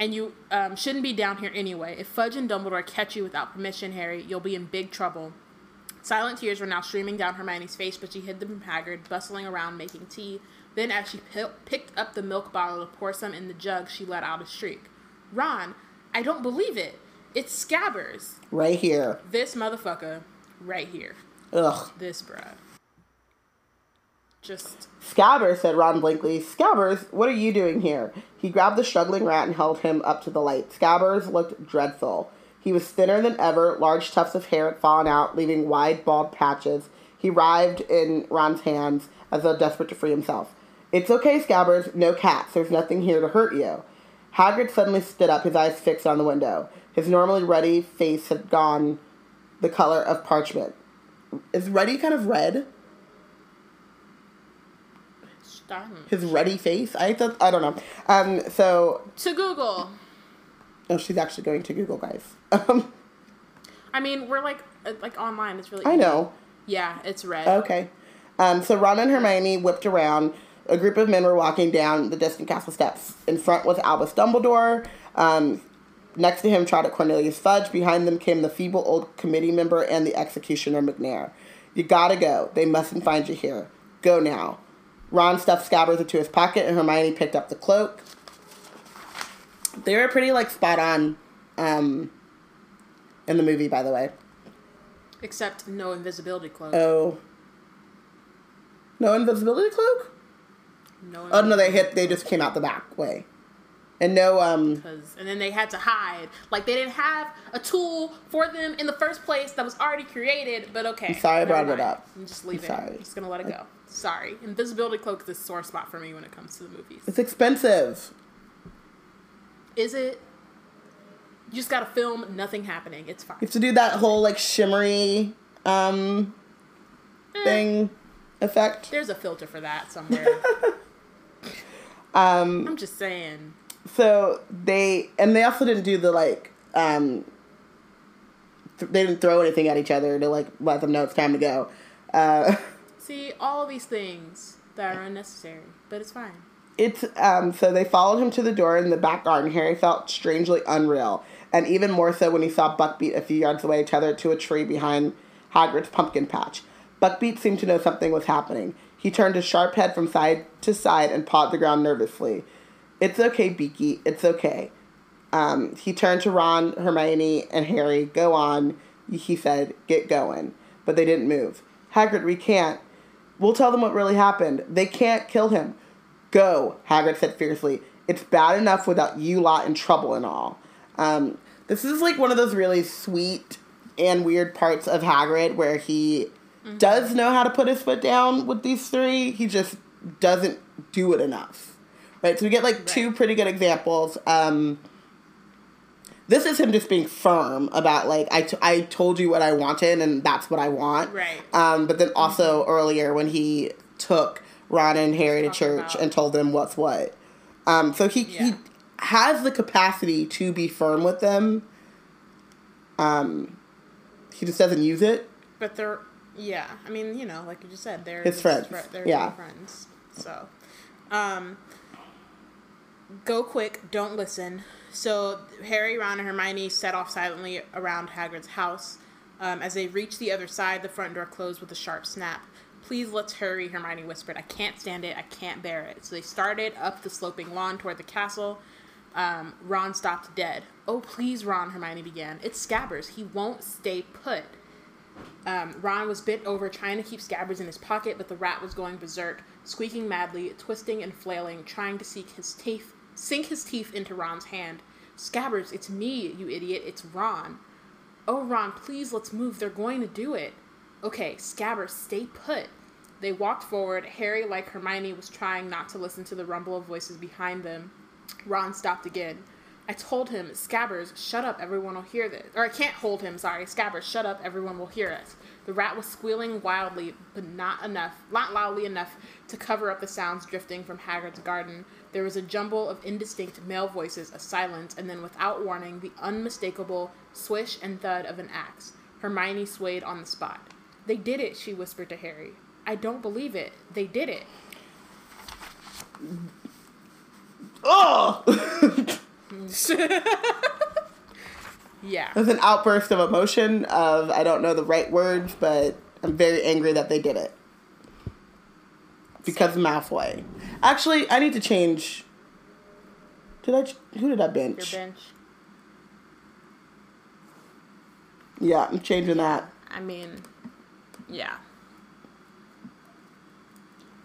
and you um, shouldn't be down here anyway. If Fudge and Dumbledore catch you without permission, Harry, you'll be in big trouble. Silent tears were now streaming down Hermione's face, but she hid them from Hagrid, bustling around making tea. Then, as she pi- picked up the milk bottle to pour some in the jug, she let out a shriek. Ron, I don't believe it. It's Scabbers. Right here. This motherfucker, right here. Ugh. This bruh. Just Scabbers, said Ron blankly. Scabbers, what are you doing here? He grabbed the struggling rat and held him up to the light. Scabbers looked dreadful. He was thinner than ever, large tufts of hair had fallen out, leaving wide, bald patches. He writhed in Ron's hands as though desperate to free himself. It's okay, Scabbers. No cats. There's nothing here to hurt you. Hagrid suddenly stood up, his eyes fixed on the window. His normally ruddy face had gone the color of parchment. Is ruddy kind of red? his ruddy face. I thought I don't know. Um, so To Google. oh, she's actually going to Google, guys. Um, I mean, we're like uh, like online. It's really. I know. Yeah, it's red. Okay. Um, so Ron and Hermione whipped around. A group of men were walking down the distant castle steps. In front was Albus Dumbledore. Um, next to him trotted Cornelius Fudge. Behind them came the feeble old committee member and the executioner Macnair. You gotta go. They mustn't find you here. Go now. Ron stuffed Scabbers into his pocket, and Hermione picked up the cloak. They were pretty like spot on um, in the movie, by the way. Except no invisibility cloak. Oh. No invisibility cloak? No. Oh no, they hit. They just came out the back way, and no. Um. And then they had to hide. Like they didn't have a tool for them in the first place that was already created. But okay. I'm sorry I brought it up. I'm just it. sorry. I'm just gonna let it go. Sorry. Invisibility cloak is a sore spot for me when it comes to the movies. It's expensive. Is it? You just gotta film nothing happening. It's fine. You have to do that whole like shimmery um Eh, thing effect. There's a filter for that somewhere. Um. I'm just saying. So they and they also didn't do the like um. Th- they didn't throw anything at each other to like let them know it's time to go. Uh. See, all these things that are unnecessary, but it's fine. It's um so they followed him to the door in the back garden. Harry felt strangely unreal, and even more so when he saw Buckbeak a few yards away tethered to a tree behind Hagrid's pumpkin patch. Buckbeak seemed to know something was happening. He turned his sharp head from side to side and pawed the ground nervously. It's okay, Beaky. It's okay. Um, he turned to Ron, Hermione, and Harry. Go on, he said. Get going. But they didn't move. Hagrid, we can't. We'll tell them what really happened. They can't kill him. Go, Hagrid said fiercely. It's bad enough without you lot in trouble and all. Um, this is like one of those really sweet and weird parts of Hagrid where he does know how to put his foot down with these three. He just doesn't do it enough. Right? So we get like two pretty good examples. Um, this is him just being firm about like I, t- I told you what I wanted and that's what I want. Right. Um, but then also earlier when he took Ron and Harry to church about- and told them what's what. Um, so he he has the capacity to be firm with them. Um, he just doesn't use it. But they're, yeah. I mean, you know, like you just said, they're His friends, fri- They're yeah. friends. So, um, go quick, don't listen. So Harry, Ron, and Hermione set off silently around Hagrid's house. Um, as they reached the other side, the front door closed with a sharp snap. Please let's hurry, Hermione whispered. I can't stand it. I can't bear it. So they started up the sloping lawn toward the castle. Um, Ron stopped dead. Oh, please, Ron, Hermione began. It's Scabbers. He won't stay put. Um, Ron was bent over, trying to keep Scabbers in his pocket, but the rat was going berserk, squeaking madly, twisting and flailing, trying to seek his teeth, sink his teeth into Ron's hand. Scabbers, it's me, you idiot. It's Ron. Oh, Ron, please let's move. They're going to do it. Okay, Scabbers, stay put. They walked forward. Harry, like Hermione, was trying not to listen to the rumble of voices behind them. Ron stopped again. I told him, Scabbers, shut up, everyone will hear this. Or I can't hold him, sorry. Scabbers, shut up, everyone will hear us. The rat was squealing wildly, but not enough, not loudly enough to cover up the sounds drifting from Hagrid's garden. There was a jumble of indistinct male voices, a silence, and then without warning, the unmistakable swish and thud of an axe. Hermione swayed on the spot. They did it, she whispered to Harry. I don't believe it. They did it. Oh! Yeah. It was an outburst of emotion of I don't know the right words, but I'm very angry that they did it. Because of Malfoy. Actually, I need to change. Did I? Who did I Your bench? bench. Yeah, I'm changing that. I mean, yeah.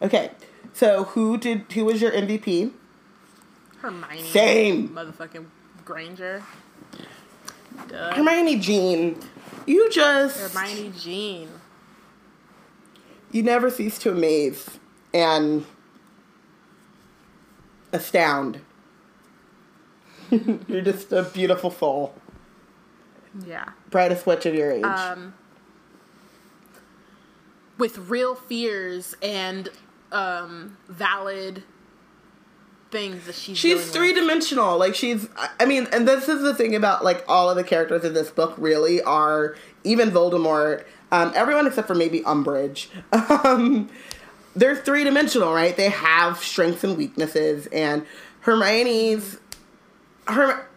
Okay, so who did? Who was your MVP? Hermione. Same. Motherfucking Granger. Duh. Hermione Jean. You just Hermione Jean. you never cease to amaze and astound. You're just a beautiful soul. Yeah. Brightest witch of your age. Um, with real fears and um, valid things that she's she's three dimensional. Like she's I- mean, and this is the thing about like all of the characters in this book really are even Voldemort, um, everyone except for maybe Umbridge. Um, they're three dimensional, right? They have strengths and weaknesses, and Hermione's her.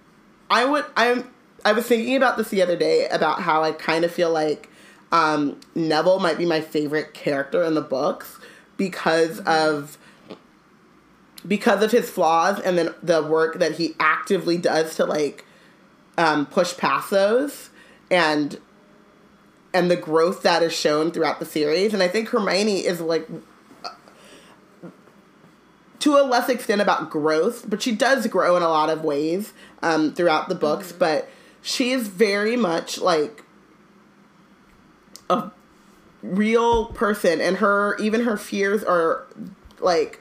I would I'm I was thinking about this the other day about how I kind of feel like um, Neville might be my favorite character in the books because of because of his flaws and then the work that he actively does to like um, push past those and and the growth that is shown throughout the series. And i think hermione is like to a less extent about growth but she does grow in a lot of ways um, throughout the books. But she is very much like a real person. And her even her fears are like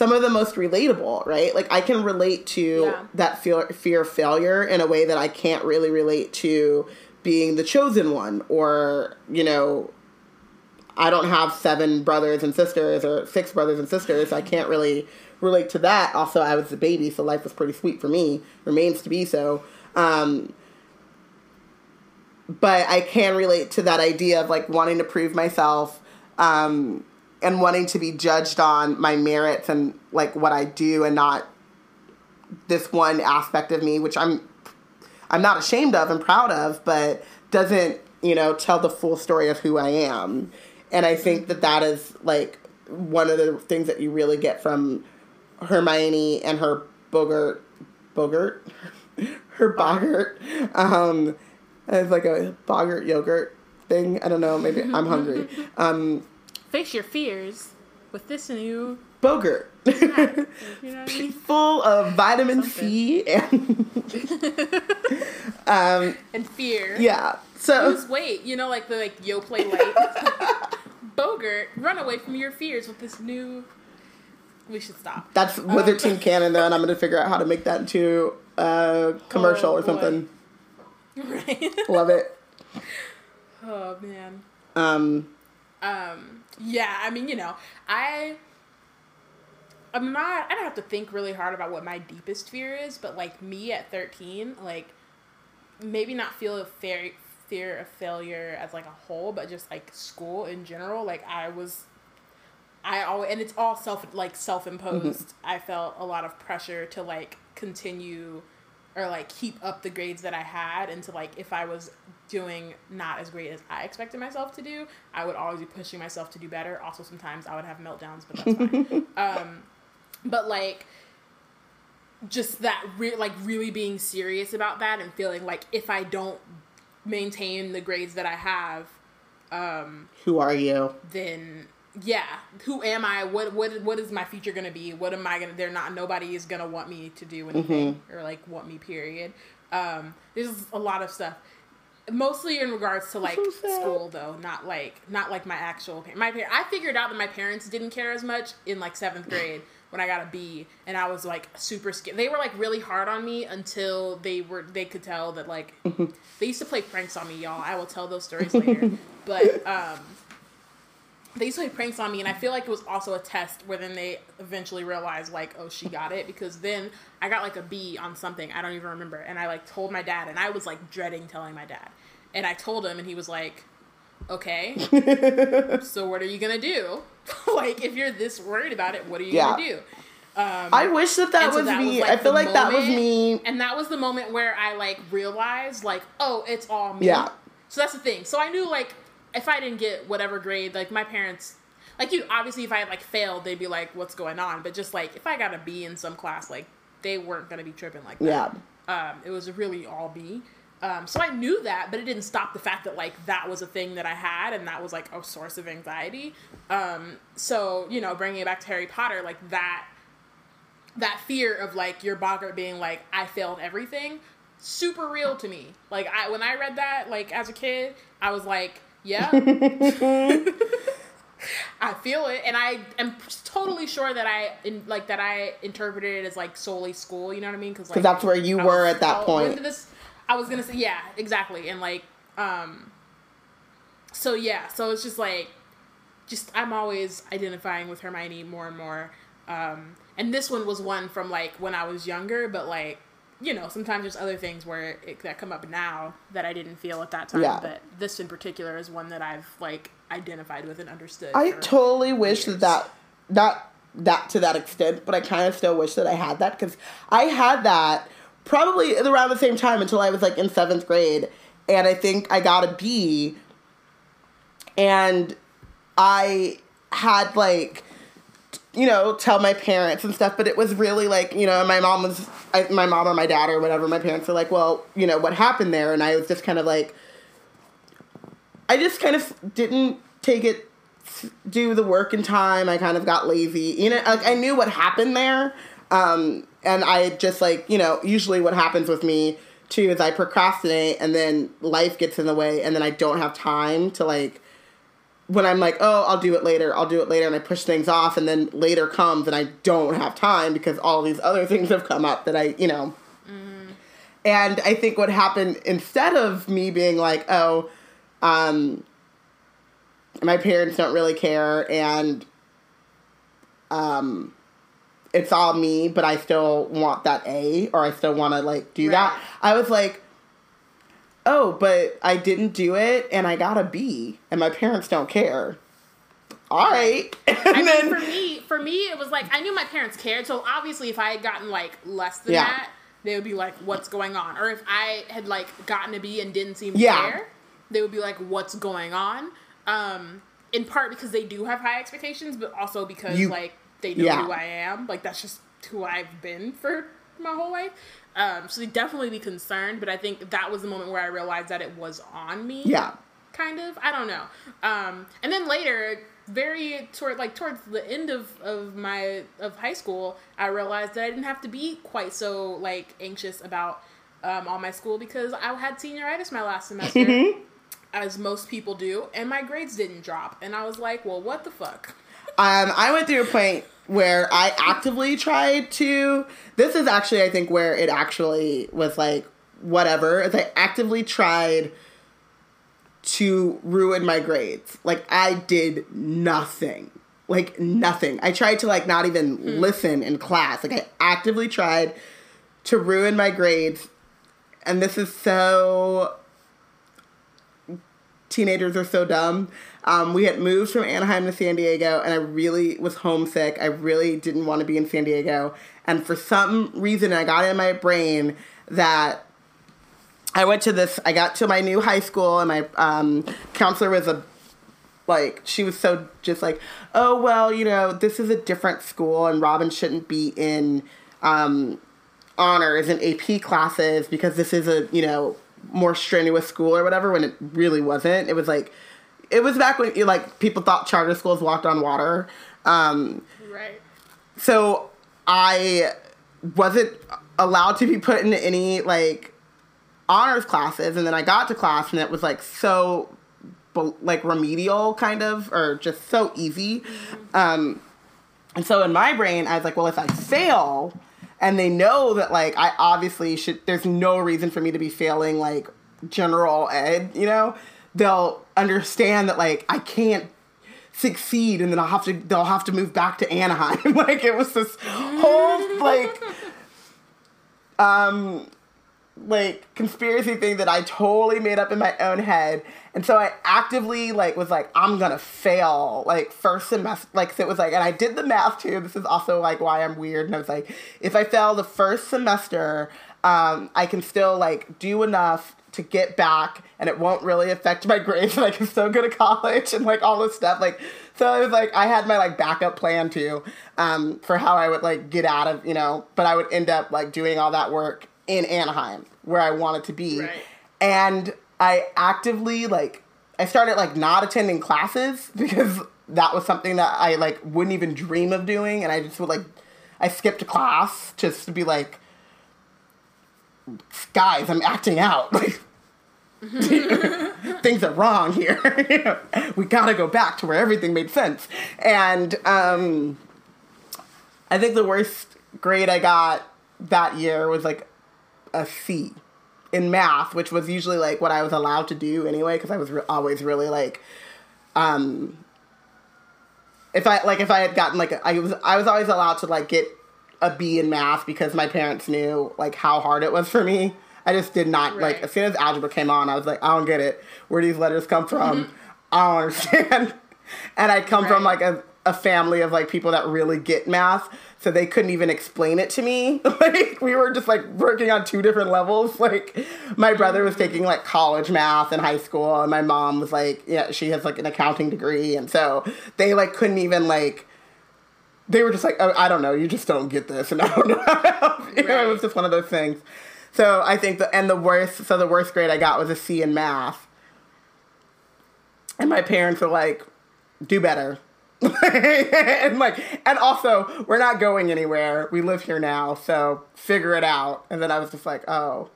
some of the most relatable right? Like i can relate to Yeah. that fear fear of failure in a way that i can't really relate to being the chosen one or you know i don't have seven brothers and sisters or six brothers and sisters so i can't really relate to that. Also i was a baby so life was pretty sweet for me remains to be so. Um but I can relate to that idea of like wanting to prove myself um, and wanting to be judged on my merits and like what I do and not this one aspect of me, which I'm I'm not ashamed of and proud of, but doesn't you know tell the full story of who I am. And I think that that is like one of the things that you really get from Hermione and her boggart boggart? Her boggart um it's like a boggart yogurt thing. I don't know maybe i'm hungry. Um Face your fears with this new. boggart You know I mean? full of vitamin c and um And fear. yeah so Lose weight. You know, like the like Yoplait Light. Boggart, run away from your fears with this new. We should stop. that's Um, wizard team canon though and i'm gonna figure out how to make that into a commercial Oh, or boy. something Right. love it oh man. um Um. Yeah. I mean, you know, I. I'm not. I don't have to think really hard about what my deepest fear is, but like me at 13, like maybe not feel a fear fear of failure as like a whole, but just like school in general. Like I was, I always and it's all self like self imposed. Mm-hmm. I felt a lot of pressure to like continue or like keep up the grades that I had, and to like if I was doing not as great as I expected myself to do, I would always be pushing myself to do better. Also, sometimes I would have meltdowns, but that's fine. um, but like just that re- like really being serious about that and feeling like if I don't maintain the grades that I have, um, who are you then yeah, who am I? What what what is my future gonna be? What am I gonna? They're not. Nobody is gonna want me to do anything or like want me. Period. Um, there's a lot of stuff, mostly in regards to like so school though, not like not like my actual my parents. I figured out that my parents didn't care as much in like seventh grade when I got a B, and I was like super scared. They were like really hard on me until they were they could tell that like they used to play pranks on me, y'all. I will tell those stories later, but um they used to play pranks on me, and I feel like it was also a test where then they eventually realized like, oh, she got it because then I got like a B on something I don't even remember, and I like told my dad, and I was like dreading telling my dad, and I told him, and he was like, okay, so what are you gonna do? like, if you're this worried about it, what are you yeah. gonna do? Um, I wish that that was so that me. Was, like, I feel like moment, that was me. And that was the moment where I like realized, like, oh, it's all me. Yeah. So that's the thing. So I knew like if I didn't get whatever grade, like my parents, like you, obviously if I had like failed, they'd be like, "What's going on?" But just like if I got a B in some class, like they weren't gonna be tripping like that. Yeah. Um, it was really all B. Um, so I knew that, but it didn't stop the fact that like that was a thing that I had, and that was like a source of anxiety. Um, so you know, bringing it back to Harry Potter, like that, that fear of like your boggart being like, I failed everything, super real to me. Like I when I read that, like as a kid, I was like, yeah. I feel it, and I am totally sure that I in, like that I interpreted it as like solely school. You know what I mean? Because like, that's where you I were was, at that point. This, I was gonna say yeah, exactly, and like um. So yeah, so it's just like, just I'm always identifying with Hermione more and more, um, and this one was one from like when I was younger, but like you know, sometimes there's other things where it, that come up now that I didn't feel at that time. Yeah. But this in particular is one that I've like identified with and understood. I totally wish that that not that to that extent, but I kind of still wish that I had that because I had that probably around the same time until I was like in seventh grade, and I think I got a B, and I had like you know, tell my parents and stuff, but it was really like, you know, my mom was, I, my mom or my dad or whatever, my parents were like, well, you know, what happened there? And I was just kind of like, I just kind of didn't take it, do the work in time. I kind of got lazy. You know, like I knew what happened there. Um, and I just like, you know, usually what happens with me too is I procrastinate and then life gets in the way and then I don't have time to like, when I'm like, oh, I'll do it later, I'll do it later, and I push things off, and then later comes and I don't have time because all these other things have come up that I, you know. Mm-hmm. And I think what happened instead of me being like, oh, um, my parents don't really care and um, it's all me, but I still want that A or I still want to like do right. that. I was like, oh, but I didn't do it and I got a B and my parents don't care. All right. I mean, then, for me, for me, it was like I knew my parents cared. So obviously, if I had gotten like less than yeah. that, they would be like, "What's going on?" Or if I had like gotten a B and didn't seem to yeah. care, they would be like, "What's going on?" Um, in part because they do have high expectations, but also because you, like they know yeah. who I am. Like that's just who I've been for my whole life. Um, so they definitely be concerned, but I think that was the moment where I realized that it was on me. Yeah. Kind of. I don't know. Um, and then later, very toward like towards the end of, of my of high school, I realized that I didn't have to be quite so like anxious about um, all my school because I had senioritis my last semester, mm-hmm. as most people do, and my grades didn't drop, and I was like, well, what the fuck. Um, I went through a point where I actively tried to. This is actually, I think, where it actually was like whatever. Is I actively tried to ruin my grades. Like I did nothing. Like nothing. I tried to like not even mm. listen in class. Like I actively tried to ruin my grades. And this is so teenagers are so dumb. Um, we had moved from Anaheim to San Diego, and I really was homesick. I really didn't want to be in San Diego. And for some reason, I got in my brain that I went to this, I got to my new high school, and my um, counselor was a like she was so just like oh well you know this is a different school and robin shouldn't be in um, honors and ap classes because this is a you know more strenuous school or whatever when it really wasn't it was like it was back when like people thought charter schools walked on water. Um, right. So I wasn't allowed to be put into any like honors classes, and then I got to class, and it was like so, like remedial kind of, or just so easy. Um, and so in my brain, I was like, well, if I fail, and they know that like I obviously should, there's no reason for me to be failing like general ed, you know, they'll understand that like I can't succeed and then I'll have to they'll have to move back to Anaheim. like it was this whole like um like conspiracy thing that I totally made up in my own head. And so I actively like was like, I'm gonna fail like first semester like so it was like and I did the math too. This is also like why I'm weird. And I was like, if I fail the first semester, um, I can still like do enough to get back and it won't really affect my grades and I can still go to college and like all this stuff. Like so I was like I had my like backup plan too, um, for how I would like get out of, you know, but I would end up like doing all that work in Anaheim where I wanted to be. Right. And I actively like I started like not attending classes because that was something that I like wouldn't even dream of doing and I just would like I skipped class just to be like guys, I'm acting out. Like things are wrong here. we gotta go back to where everything made sense. And um, I think the worst grade I got that year was like a C in math, which was usually like what I was allowed to do anyway, because I was re- always really like, um, if I like if I had gotten like a, I was I was always allowed to like get a B in math because my parents knew like how hard it was for me. I just did not Right. like as soon as algebra came on, I was like, I don't get it. Where these letters come from? Mm-hmm. I don't understand. and I come from like a, a family of like people that really get math, so they couldn't even explain it to me. like we were just like working on two different levels. Like my brother was taking like college math in high school, and my mom was like, yeah, she has like an accounting degree, and so they like couldn't even like they were just like, oh, I don't know, you just don't get this, and I don't know. how to help you. It was just one of those things. So I think the and the worst, so the worst grade I got was a C in math, and my parents were like, do better. and like, and also, we're not going anywhere. We live here now, so figure it out. And then I was just like, oh,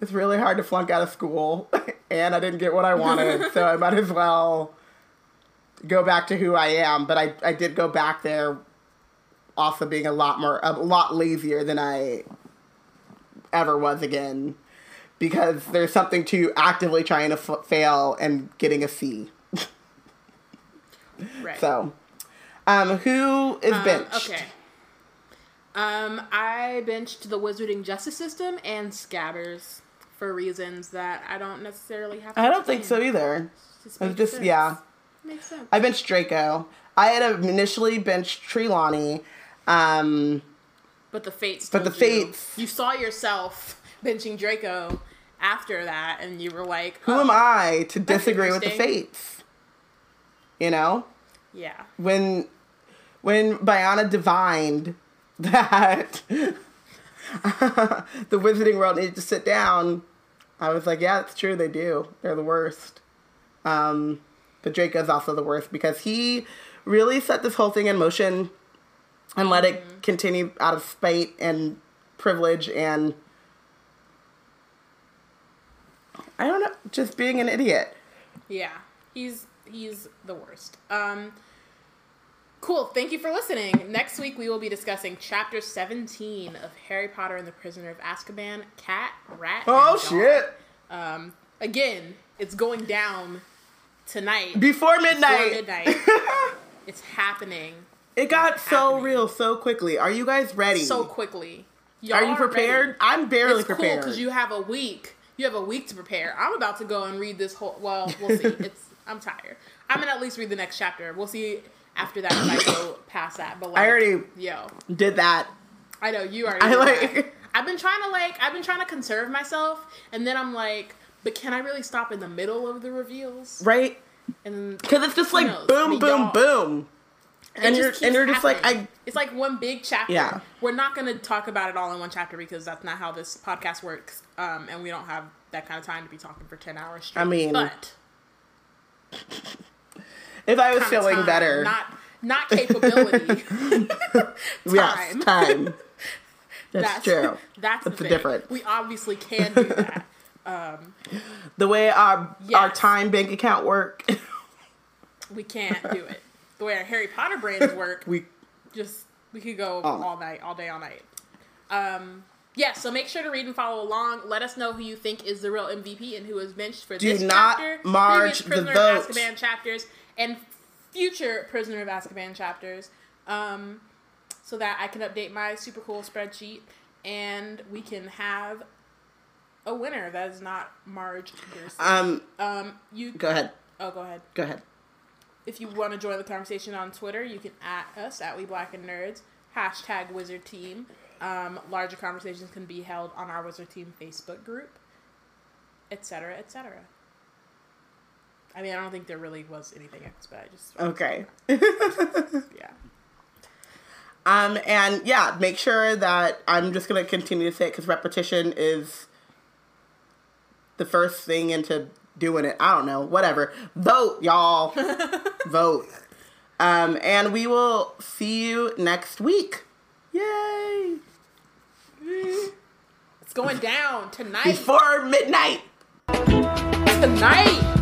it's really hard to flunk out of school, and I didn't get what I wanted, so I might as well go back to who I am. But I, I did go back there, also being a lot more, a lot lazier than I ever was again, because there's something to actively trying to f- fail and getting a C. Right. So, um, who is Um, benched? okay. Um, I benched the Wizarding Justice System and Scabbers for reasons that I don't necessarily have. to I don't think so either. Just It was makes just yeah. Makes sense. I benched Draco. I had initially benched Trelawney. Um, But the fates. But the told you- fates- You saw yourself benching Draco after that, and you were like, who oh, am I to disagree with the fates? You know, Yeah. when when Bayana divined that the wizarding world needed to sit down, I was like, yeah, it's true. They do. They're the worst. Um, but Draco is also the worst because he really set this whole thing in motion and let it continue out of spite and privilege and I don't know, just being an idiot. Yeah. He's he's the worst. Um. Cool. Thank you for listening. Next week we will be discussing chapter 17 of Harry Potter and the Prisoner of Azkaban, Cat, Rat. and Oh shit! Um, again, it's going down tonight. Before midnight. Before midnight. it's happening It got so happening. real so quickly. Are you guys ready? so quickly. Are Y'all are you prepared? ready. I'm barely It's cool prepared. because you have a week. You have a week to prepare. I'm about to go and read this whole. Well, we'll see. It's. I'm tired. I'm gonna at least read the next chapter. We'll see after that if I go past that. But like, I already Yo, did that. I know you already. I like- that. I've been trying to like. I've been trying to conserve myself, and then I'm like, but can I really stop in the middle of the reveals? Right? And Because it's just like knows? boom, I mean, boom, boom. It And you're and you're just like. I It's like one big chapter. Yeah. We're not going to talk about it all in one chapter because that's not how this podcast works. Um, and we don't have that kind of time to be talking for 10 hours straight. I mean, but if I was feeling time, better. Not, not capability. Yes, time. time. That's, that's true. That's, that's the difference. We obviously can do that. Um, the way our yes. our time bank account work, we can't do it. The way our Harry Potter brains work, we just we could go oh. all night, all day, all night. Um, yeah, so make sure to read and follow along. Let us know who you think is the real MVP and who is benched for Do this not chapter, marge the vote. of Azkaban chapters, and future Prisoner of Azkaban chapters, um, so that I can update my super cool spreadsheet and we can have a winner that is not Marge Gerson. Um, um, you go ahead. Oh, go ahead. Go ahead. If you want to join the conversation on Twitter, you can at us at We Black and Nerds hashtag Wizard Team. Um, larger conversations can be held on our Wizard Team Facebook group, etc., etc. I mean, I don't think there really was anything else, but I just okay. yeah. Um, and yeah, make sure that I'm just gonna continue to say it because repetition is the first thing into doing it. I don't know, whatever. Vote, y'all. Vote. Um, and we will see you next week. Yay! It's going down tonight. Before midnight. It's tonight.